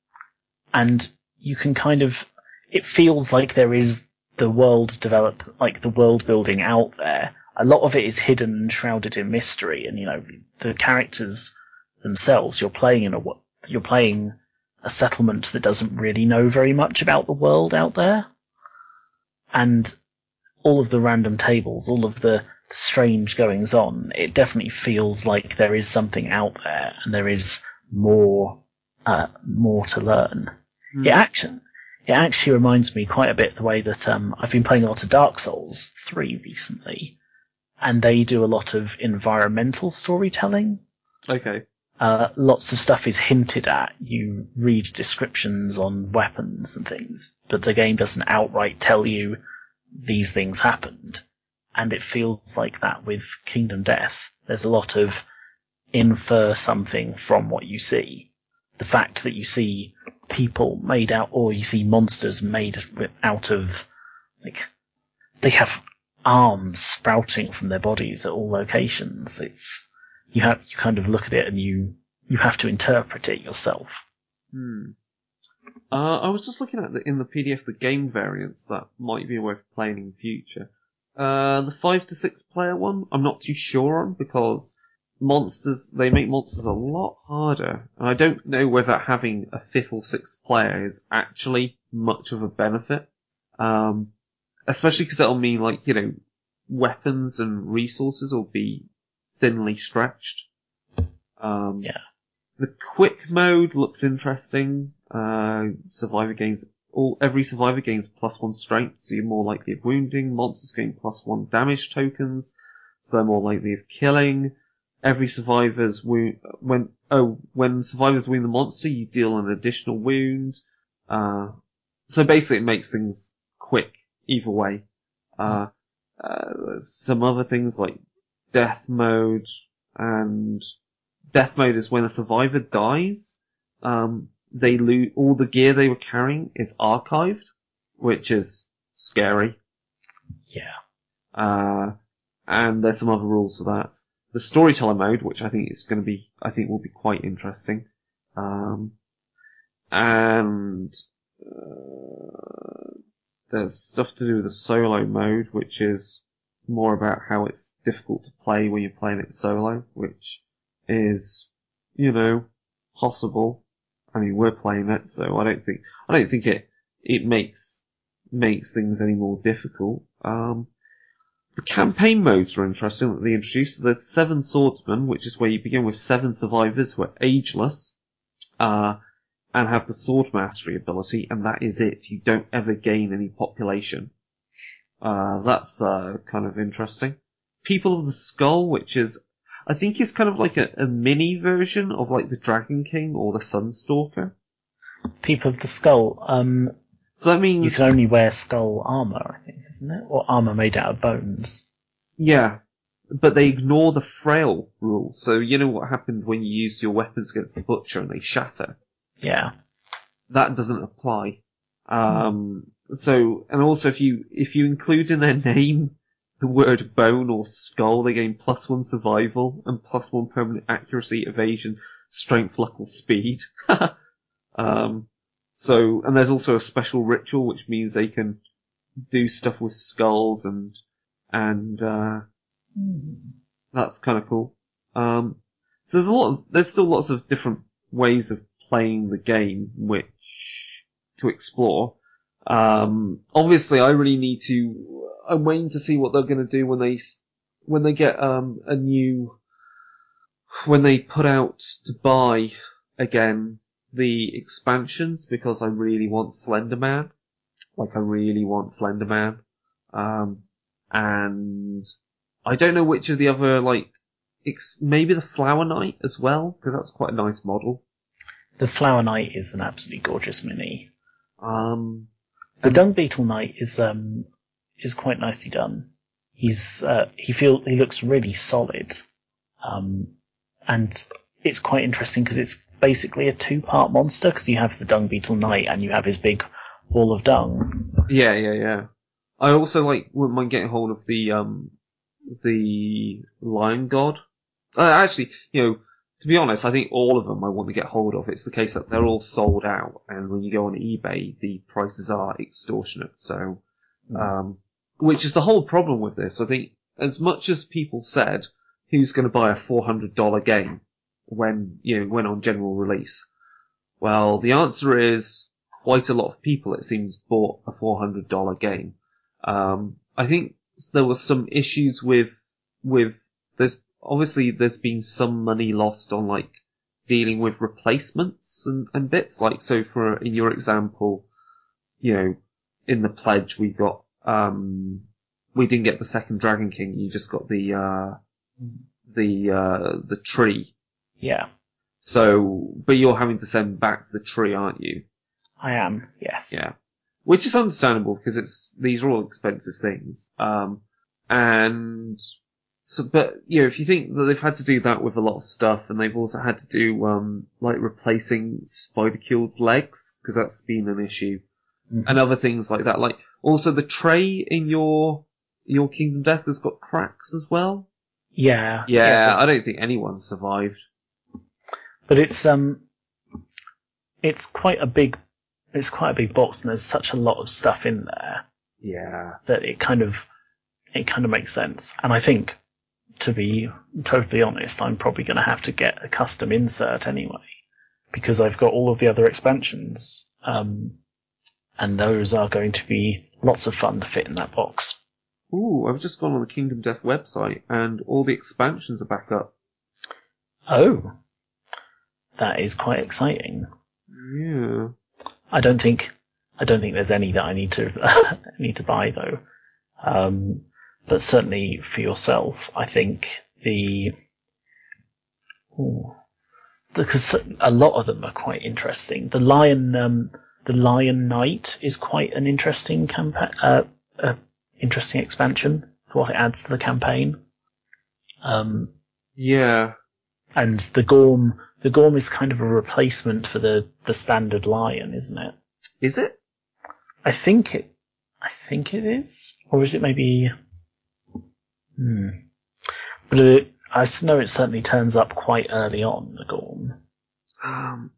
And you can kind of, it feels like there is the world develop, like the world building out there. A lot of it is hidden and shrouded in mystery, and you know, the characters themselves, you're playing in a, you're playing a settlement that doesn't really know very much about the world out there. And all of the random tables, all of the strange goings on, it definitely feels like there is something out there and there is more, uh, more to learn. It action, it actually reminds me quite a bit the way that, um, I've been playing a lot of Dark Souls 3 recently. And they do a lot of environmental storytelling Okay. uh, lots of stuff is hinted at. You read descriptions on weapons and things, but the game doesn't outright tell you these things happened. And it feels like that with Kingdom Death. There's a lot of infer something from what you see. The fact that you see people made out, or you see monsters made out of, like, they have arms sprouting from their bodies at all locations. It's, you have, you kind of look at it and you, you have to interpret it yourself. Hmm. Uh, I was just looking at the, in the PDF the game variants that might be worth playing in the future. Uh, the five to six player one, I'm not too sure on because monsters, they make monsters a lot harder. And I don't know whether having a fifth or sixth player is actually much of a benefit. Um, especially because it'll mean like, you know, weapons and resources will be thinly stretched. Um, Yeah. The quick mode looks interesting. Uh, survivor gains all every survivor gains plus one strength, so you're more likely of wounding. Monsters gain plus one damage tokens, so they're more likely of killing. Every survivor's wound when oh when survivors wound the monster, you deal an additional wound. Uh, so basically, it makes things quick either way. Uh, uh, some other things like death mode and death mode is when a survivor dies. Um, they lose all the gear they were carrying is archived, which is scary. Yeah. Uh, and there's some other rules for that. The storyteller mode, which I think is going to be, I think will be quite interesting. Um, and uh, there's stuff to do with the solo mode, which is more about how it's difficult to play when you're playing it solo, which is, you know, possible. I mean, we're playing it, so I don't think I don't think it it makes makes things any more difficult. Um, the campaign modes are interesting that they introduced. There's seven swordsmen, which is where you begin with seven survivors who are ageless, uh, and have the sword mastery ability, and that is it. You don't ever gain any population. Uh, that's uh, kind of interesting. People of the Skull, which is I think is kind of like a, a mini version of like the Dragon King or the Sunstalker. People of the Skull, um, So that means you can only wear skull armor, I think, isn't it? Or armor made out of bones. Yeah. But they ignore the frail rule. So you know what happened when you used your weapons against the butcher and they shatter? Yeah. That doesn't apply. Um, so, and also if you, if you include in their name the word bone or skull, they gain plus one survival and plus one permanent accuracy, evasion, strength, luck, or speed. um, so, and there's also a special ritual which means they can do stuff with skulls and, and, uh, that's kind of cool. Um, so there's a lot of, there's still lots of different ways of playing the game, which, to explore. Um, obviously I really need to, I'm waiting to see what they're gonna do when they, when they get, um, a new, when they put out to buy again the expansions because I really want Slender Man. Like I really want Slender Man. Um, and I don't know which of the other, like, maybe the Flower Knight as well, because that's quite a nice model. The Flower Knight is an absolutely gorgeous mini. Um, The Dung Beetle Knight is um is quite nicely done. He's uh, he feel he looks really solid, um, and it's quite interesting because it's basically a two part monster because you have the Dung Beetle Knight and you have his big wall of dung. yeah, yeah, yeah. I also like wouldn't mind getting hold of the um the Lion God. Uh, actually, you know, to be honest, I think all of them I want to get hold of. It's the case that they're all sold out, and when you go on eBay, the prices are extortionate. So, um, which is the whole problem with this. I think as much as people said, who's going to buy a four hundred dollar game when you know when on general release? Well, the answer is quite a lot of people. It seems bought a four hundred dollar game. Um, I think there was some issues with with there's obviously there's been some money lost on like dealing with replacements and, and bits like so for in your example you know in the pledge we got um we didn't get the second dragon king you just got the uh the uh the tree Yeah, so but you're having to send back the tree aren't you I am. Yes. yeah. Which is understandable because it's, these are all expensive things. Um, and So, but you know, if you think that they've had to do that with a lot of stuff, and they've also had to do um, like replacing Spidicules' legs because that's been an issue, Mhm. and other things like that. Like also the tray in your your Kingdom Death has got cracks as well. Yeah, Yeah, I don't think anyone's survived. but it's um, it's quite a big, it's quite a big box, and there's such a lot of stuff in there Yeah. that it kind of, it kind of makes sense. And I think, to be totally honest, I'm probably going to have to get a custom insert anyway, because I've got all of the other expansions, um, and those are going to be lots of fun to fit in that box. Ooh, I've just gone on the Kingdom Death website, and all the expansions are back up. Oh, that is quite exciting. Yeah. I don't think I don't think there's any that I need to need to buy though. Um, but certainly for yourself, I think the ooh, because a lot of them are quite interesting. The lion um, the lion knight is quite an interesting campaign, uh, uh, interesting expansion for what it adds to the campaign. Um, Yeah. and the Gorm, the Gorm is kind of a replacement for the, the standard lion, isn't it? Is it? I think it, I think it is, or is it maybe? Hmm. But I know it certainly turns up quite early on the Gorm. Um,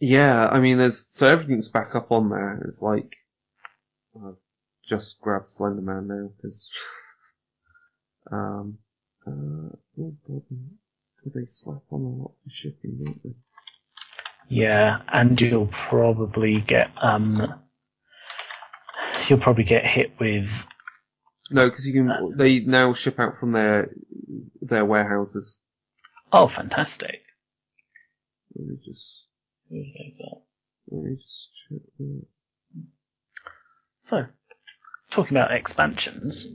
yeah, I mean, there's so everything's back up on there. It's like I've just grabbed Slenderman now because um, uh, oh god, do they slap on a lot for shipping, don't they? Yeah, and you'll probably get um, you'll probably get hit with No, because you can. They now ship out from their their warehouses. oh, fantastic. Let me just let me just check. that. So, talking about expansions,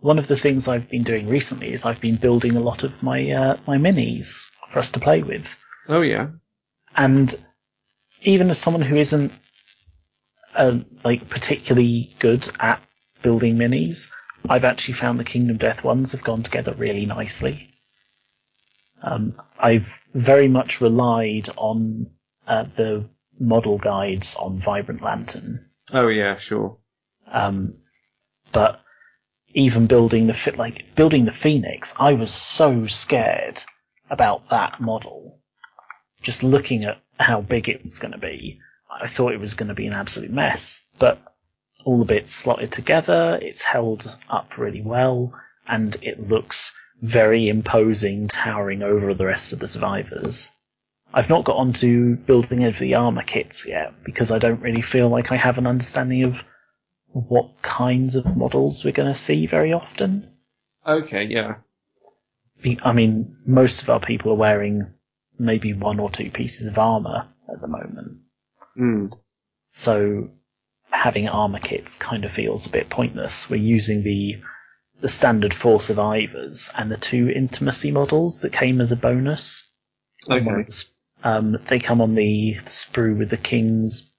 one of the things I've been doing recently is I've been building a lot of my uh, my minis for us to play with, Oh yeah, and even as someone who isn't uh, like particularly good at building minis, I've actually found the Kingdom Death ones have gone together really nicely. Um, I've very much relied on uh, the model guides on Vibrant Lantern oh yeah, sure. um, but even building the fit, like building the Phoenix, I was so scared about that model. Just looking at how big it was going to be, I thought it was going to be an absolute mess. But all the bits slotted together, it's held up really well, and it looks very imposing, towering over the rest of the survivors. I've not got onto building any of the armor kits yet because I don't really feel like I have an understanding of what kinds of models we're going to see very often. Okay, yeah. I mean, most of our people are wearing maybe one or two pieces of armor at the moment, Mm. so having armor kits kind of feels a bit pointless. We're using the the standard four survivors and the two intimacy models that came as a bonus. Okay. of the s- Um, they come on the, the sprue with the king's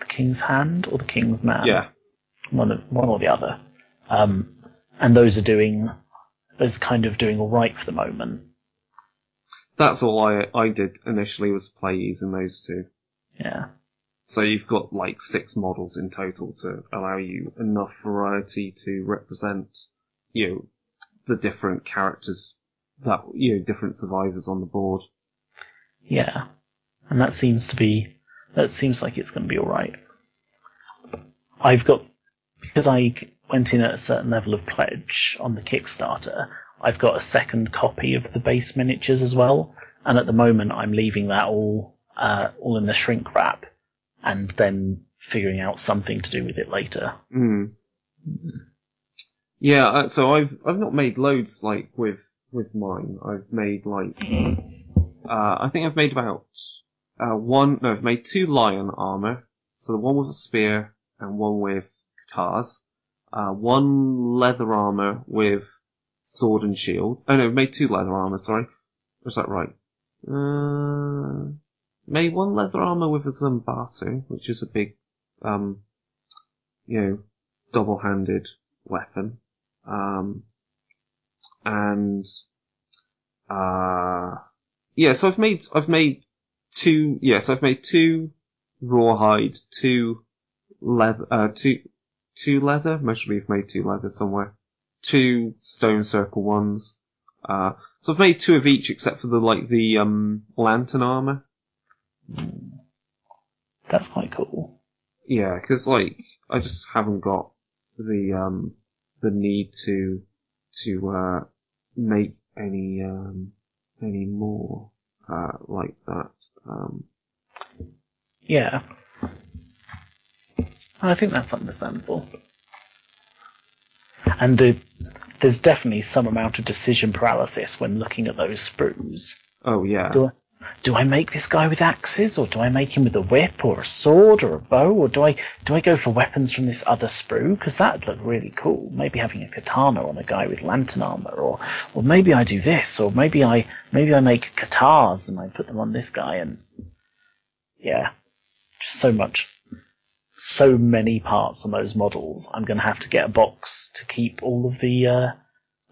the king's hand or the Kingsman. Yeah. one of, one or the other. Um, and those are doing those are kind of doing all right for the moment. That's all I I did initially was play using those two. Yeah, So you've got like six models in total to allow you enough variety to represent, you know, the different characters that, you know, different survivors on the board. yeah, and that seems to be that seems like it's going to be all right. I've got because I went in at a certain level of pledge on the Kickstarter. I've got a second copy of the base miniatures as well, and at the moment I'm leaving that all uh, all in the shrink wrap, and then figuring out something to do with it later. Mm. Yeah, uh, so I've I've not made loads like with with mine. I've made like uh, I think I've made about uh, one. No, I've made two lion armor. So the one with a spear and one with katars. Uh, one leather armor with sword and shield. Oh no, I've made two leather armor. Sorry, was that right? Uh, made one leather armor with a Zanbato, which is a big, um, you know, double-handed weapon. Um, and uh, yeah. So I've made I've made two. Yes, yeah, so I've made two rawhide, two leather, uh, two two leather. Most Mostly, we've made two leather somewhere. Two stone circle ones. Uh, so I've made two of each, except for the like the um, lantern armor. That's quite cool. Yeah, because like I just haven't got the um, the need to to uh, make any um, any more uh, like that. Um, yeah, I think that's understandable. And the, there's definitely some amount of decision paralysis when looking at those sprues. Oh yeah. Do I, do I make this guy with axes, or do I make him with a whip, or a sword, or a bow, or do I do I go for weapons from this other sprue? Because that'd look really cool. Maybe having a katana on a guy with lantern armor, or or maybe I do this, or maybe I maybe I make katars and I put them on this guy, and yeah, just so much so many parts on those models. I'm going to have to get a box to keep all of the uh,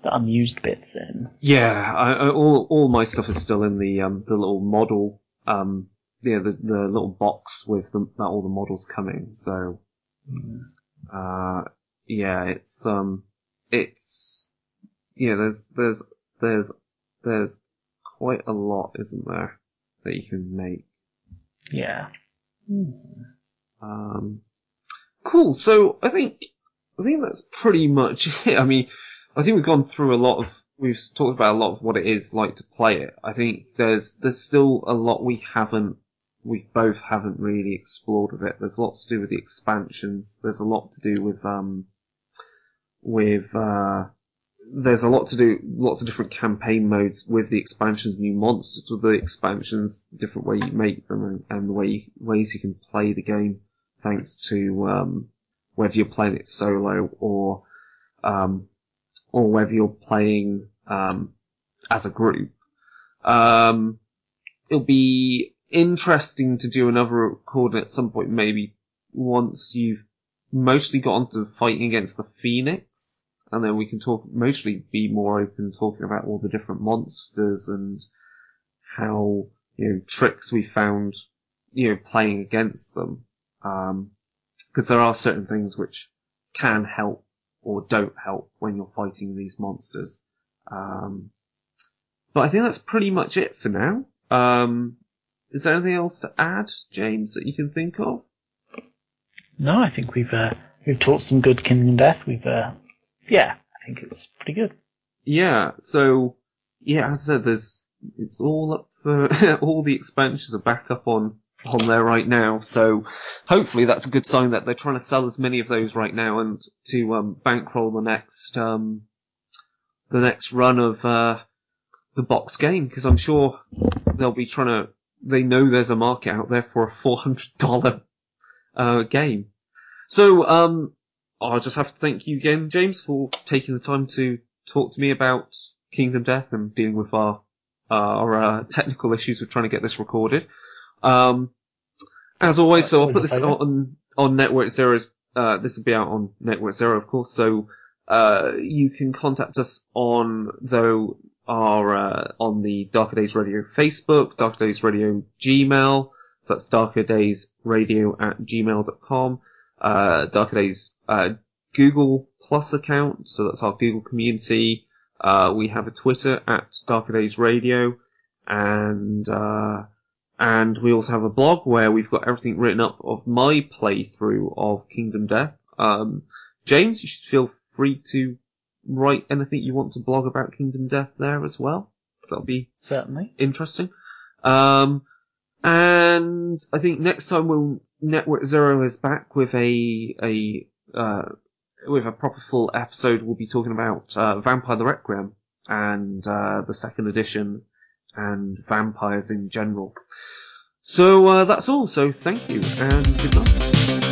the unused bits in. Yeah, I, I, all all my stuff is still in the um, the little model, um, yeah, the the little box with the, that all the models coming. So, uh, yeah, it's um, it's yeah, there's there's there's there's quite a lot, isn't there, that you can make. Yeah. Um, cool. So I think I think that's pretty much it. I mean, I think we've gone through a lot of we've talked about a lot of what it is like to play it. I think there's there's still a lot we haven't we both haven't really explored of it. There's lots to do with the expansions. There's a lot to do with um with uh there's a lot to do, lots of different campaign modes with the expansions, new monsters with the expansions, different way you make them, and, and the way you, ways you can play the game thanks to um, whether you're playing it solo or um, or whether you're playing um, as a group. Um, it'll be interesting to do another recording at some point, maybe once you've mostly got onto fighting against the Phoenix, and then we can talk mostly be more open talking about all the different monsters and how you know tricks we found you know playing against them because um, there are certain things which can help or don't help when you're fighting these monsters. Um, but I think that's pretty much it for now. Um, is there anything else to add, James, that you can think of? No, I think we've uh, we've talked some good Kingdom Death. We've uh, yeah, I think it's pretty good. Yeah. So yeah, as I said, there's it's all up for all the expansions are back up on on there right now. So hopefully that's a good sign that they're trying to sell as many of those right now and to um, bankroll the next um, the next run of uh, the box game because I'm sure they'll be trying to. They know there's a market out there for a four hundred dollar uh, game. So um, I'll just have to thank you again, James, for taking the time to talk to me about Kingdom Death and dealing with our our uh, technical issues with trying to get this recorded. Um, as always, so I'll put this on on Network Zero's. Uh, this will be out on Network Zero, of course. So uh, you can contact us on though our uh, on the Darker Days Radio Facebook, Darker Days Radio Gmail. So that's Darker Days Radio at gmail.com. Uh, Darker Days uh, Google Plus account. So that's our Google community. Uh, we have a Twitter at Darker Days Radio, and uh, and we also have a blog where we've got everything written up of my playthrough of Kingdom Death. Um, James, you should feel free to write anything you want to blog about Kingdom Death there as well. So that'll be certainly interesting. Um, and I think next time when Network Zero is back with a a uh, with a proper full episode, we'll be talking about uh, Vampire the Requiem and uh, the second edition and vampires in general. So uh, that's all. So thank you and good night.